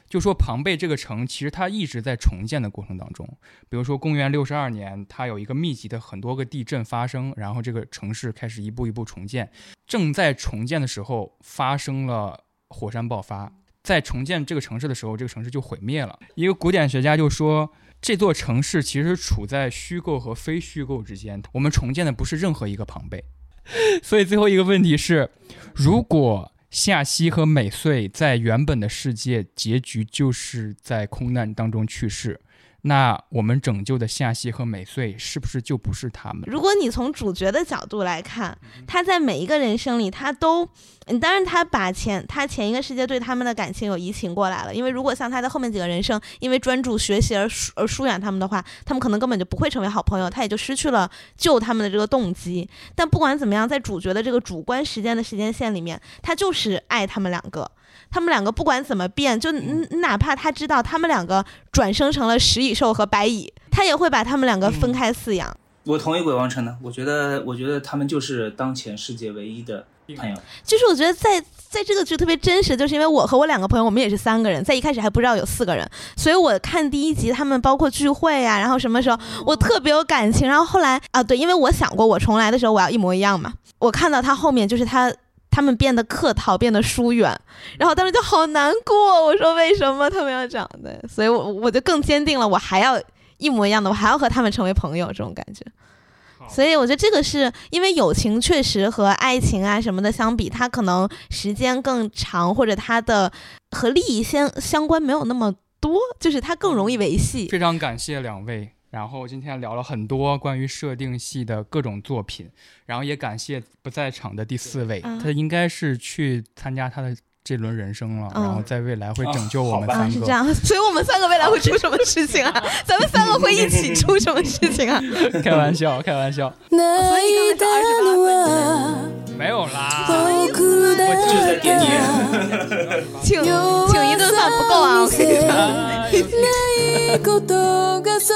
就说庞贝这个城其实它一直在重建的过程当中。比如说公元六十二年，它有一个密集的很多个地震发生，然后这个城市开始一步一步重建。正在重建的时候，发生了火山爆发。在重建这个城市的时候，这个城市就毁灭了。一个古典学家就说，这座城市其实处在虚构和非虚构之间。我们重建的不是任何一个庞贝。<laughs> 所以最后一个问题是，如果夏曦和美穗在原本的世界结局就是在空难当中去世，那我们拯救的夏曦和美穗是不是就不是他们？如果你从主角的角度来看，他在每一个人生里，他都，嗯，当然他把前他前一个世界对他们的感情有移情过来了。因为如果像他的后面几个人生，因为专注学习而疏而疏远他们的话，他们可能根本就不会成为好朋友，他也就失去了救他们的这个动机。但不管怎么样，在主角的这个主观时间的时间线里面，他就是爱他们两个。他们两个不管怎么变，就嗯哪怕他知道他们两个转生成了食蚁兽和白蚁，他也会把他们两个分开饲养。我同意鬼王城的，我觉得，我觉得他们就是当前世界唯一的朋友。就是我觉得在在这个剧特别真实，就是因为我和我两个朋友，我们也是三个人，在一开始还不知道有四个人，所以我看第一集他们包括聚会呀、然后什么时候我特别有感情，然后后来啊对，因为我想过我重来的时候我要一模一样嘛，我看到他后面就是他。他们变得客套，变得疏远，然后当时就好难过。我说为什么他们要这样的？所以我我就更坚定了，我还要一模一样的，我还要和他们成为朋友这种感觉。所以我觉得这个是因为友情确实和爱情啊什么的相比，它可能时间更长，或者它的和利益相相关没有那么多，就是它更容易维系。非常感谢两位。然后今天聊了很多关于设定系的各种作品，然后也感谢不在场的第四位，嗯他应该是去参加他的这轮人生了，嗯然后在未来会拯救我们啊好吧啊，三个。是这样，所以我们三个未来会出什么事情啊？<laughs> 咱们三个会一起出什么事情啊？<laughs> 开玩笑，开玩笑，泣いたのは没有啦。僕だ就是在点你。<laughs> 请请一顿饭不够啊！我跟你说。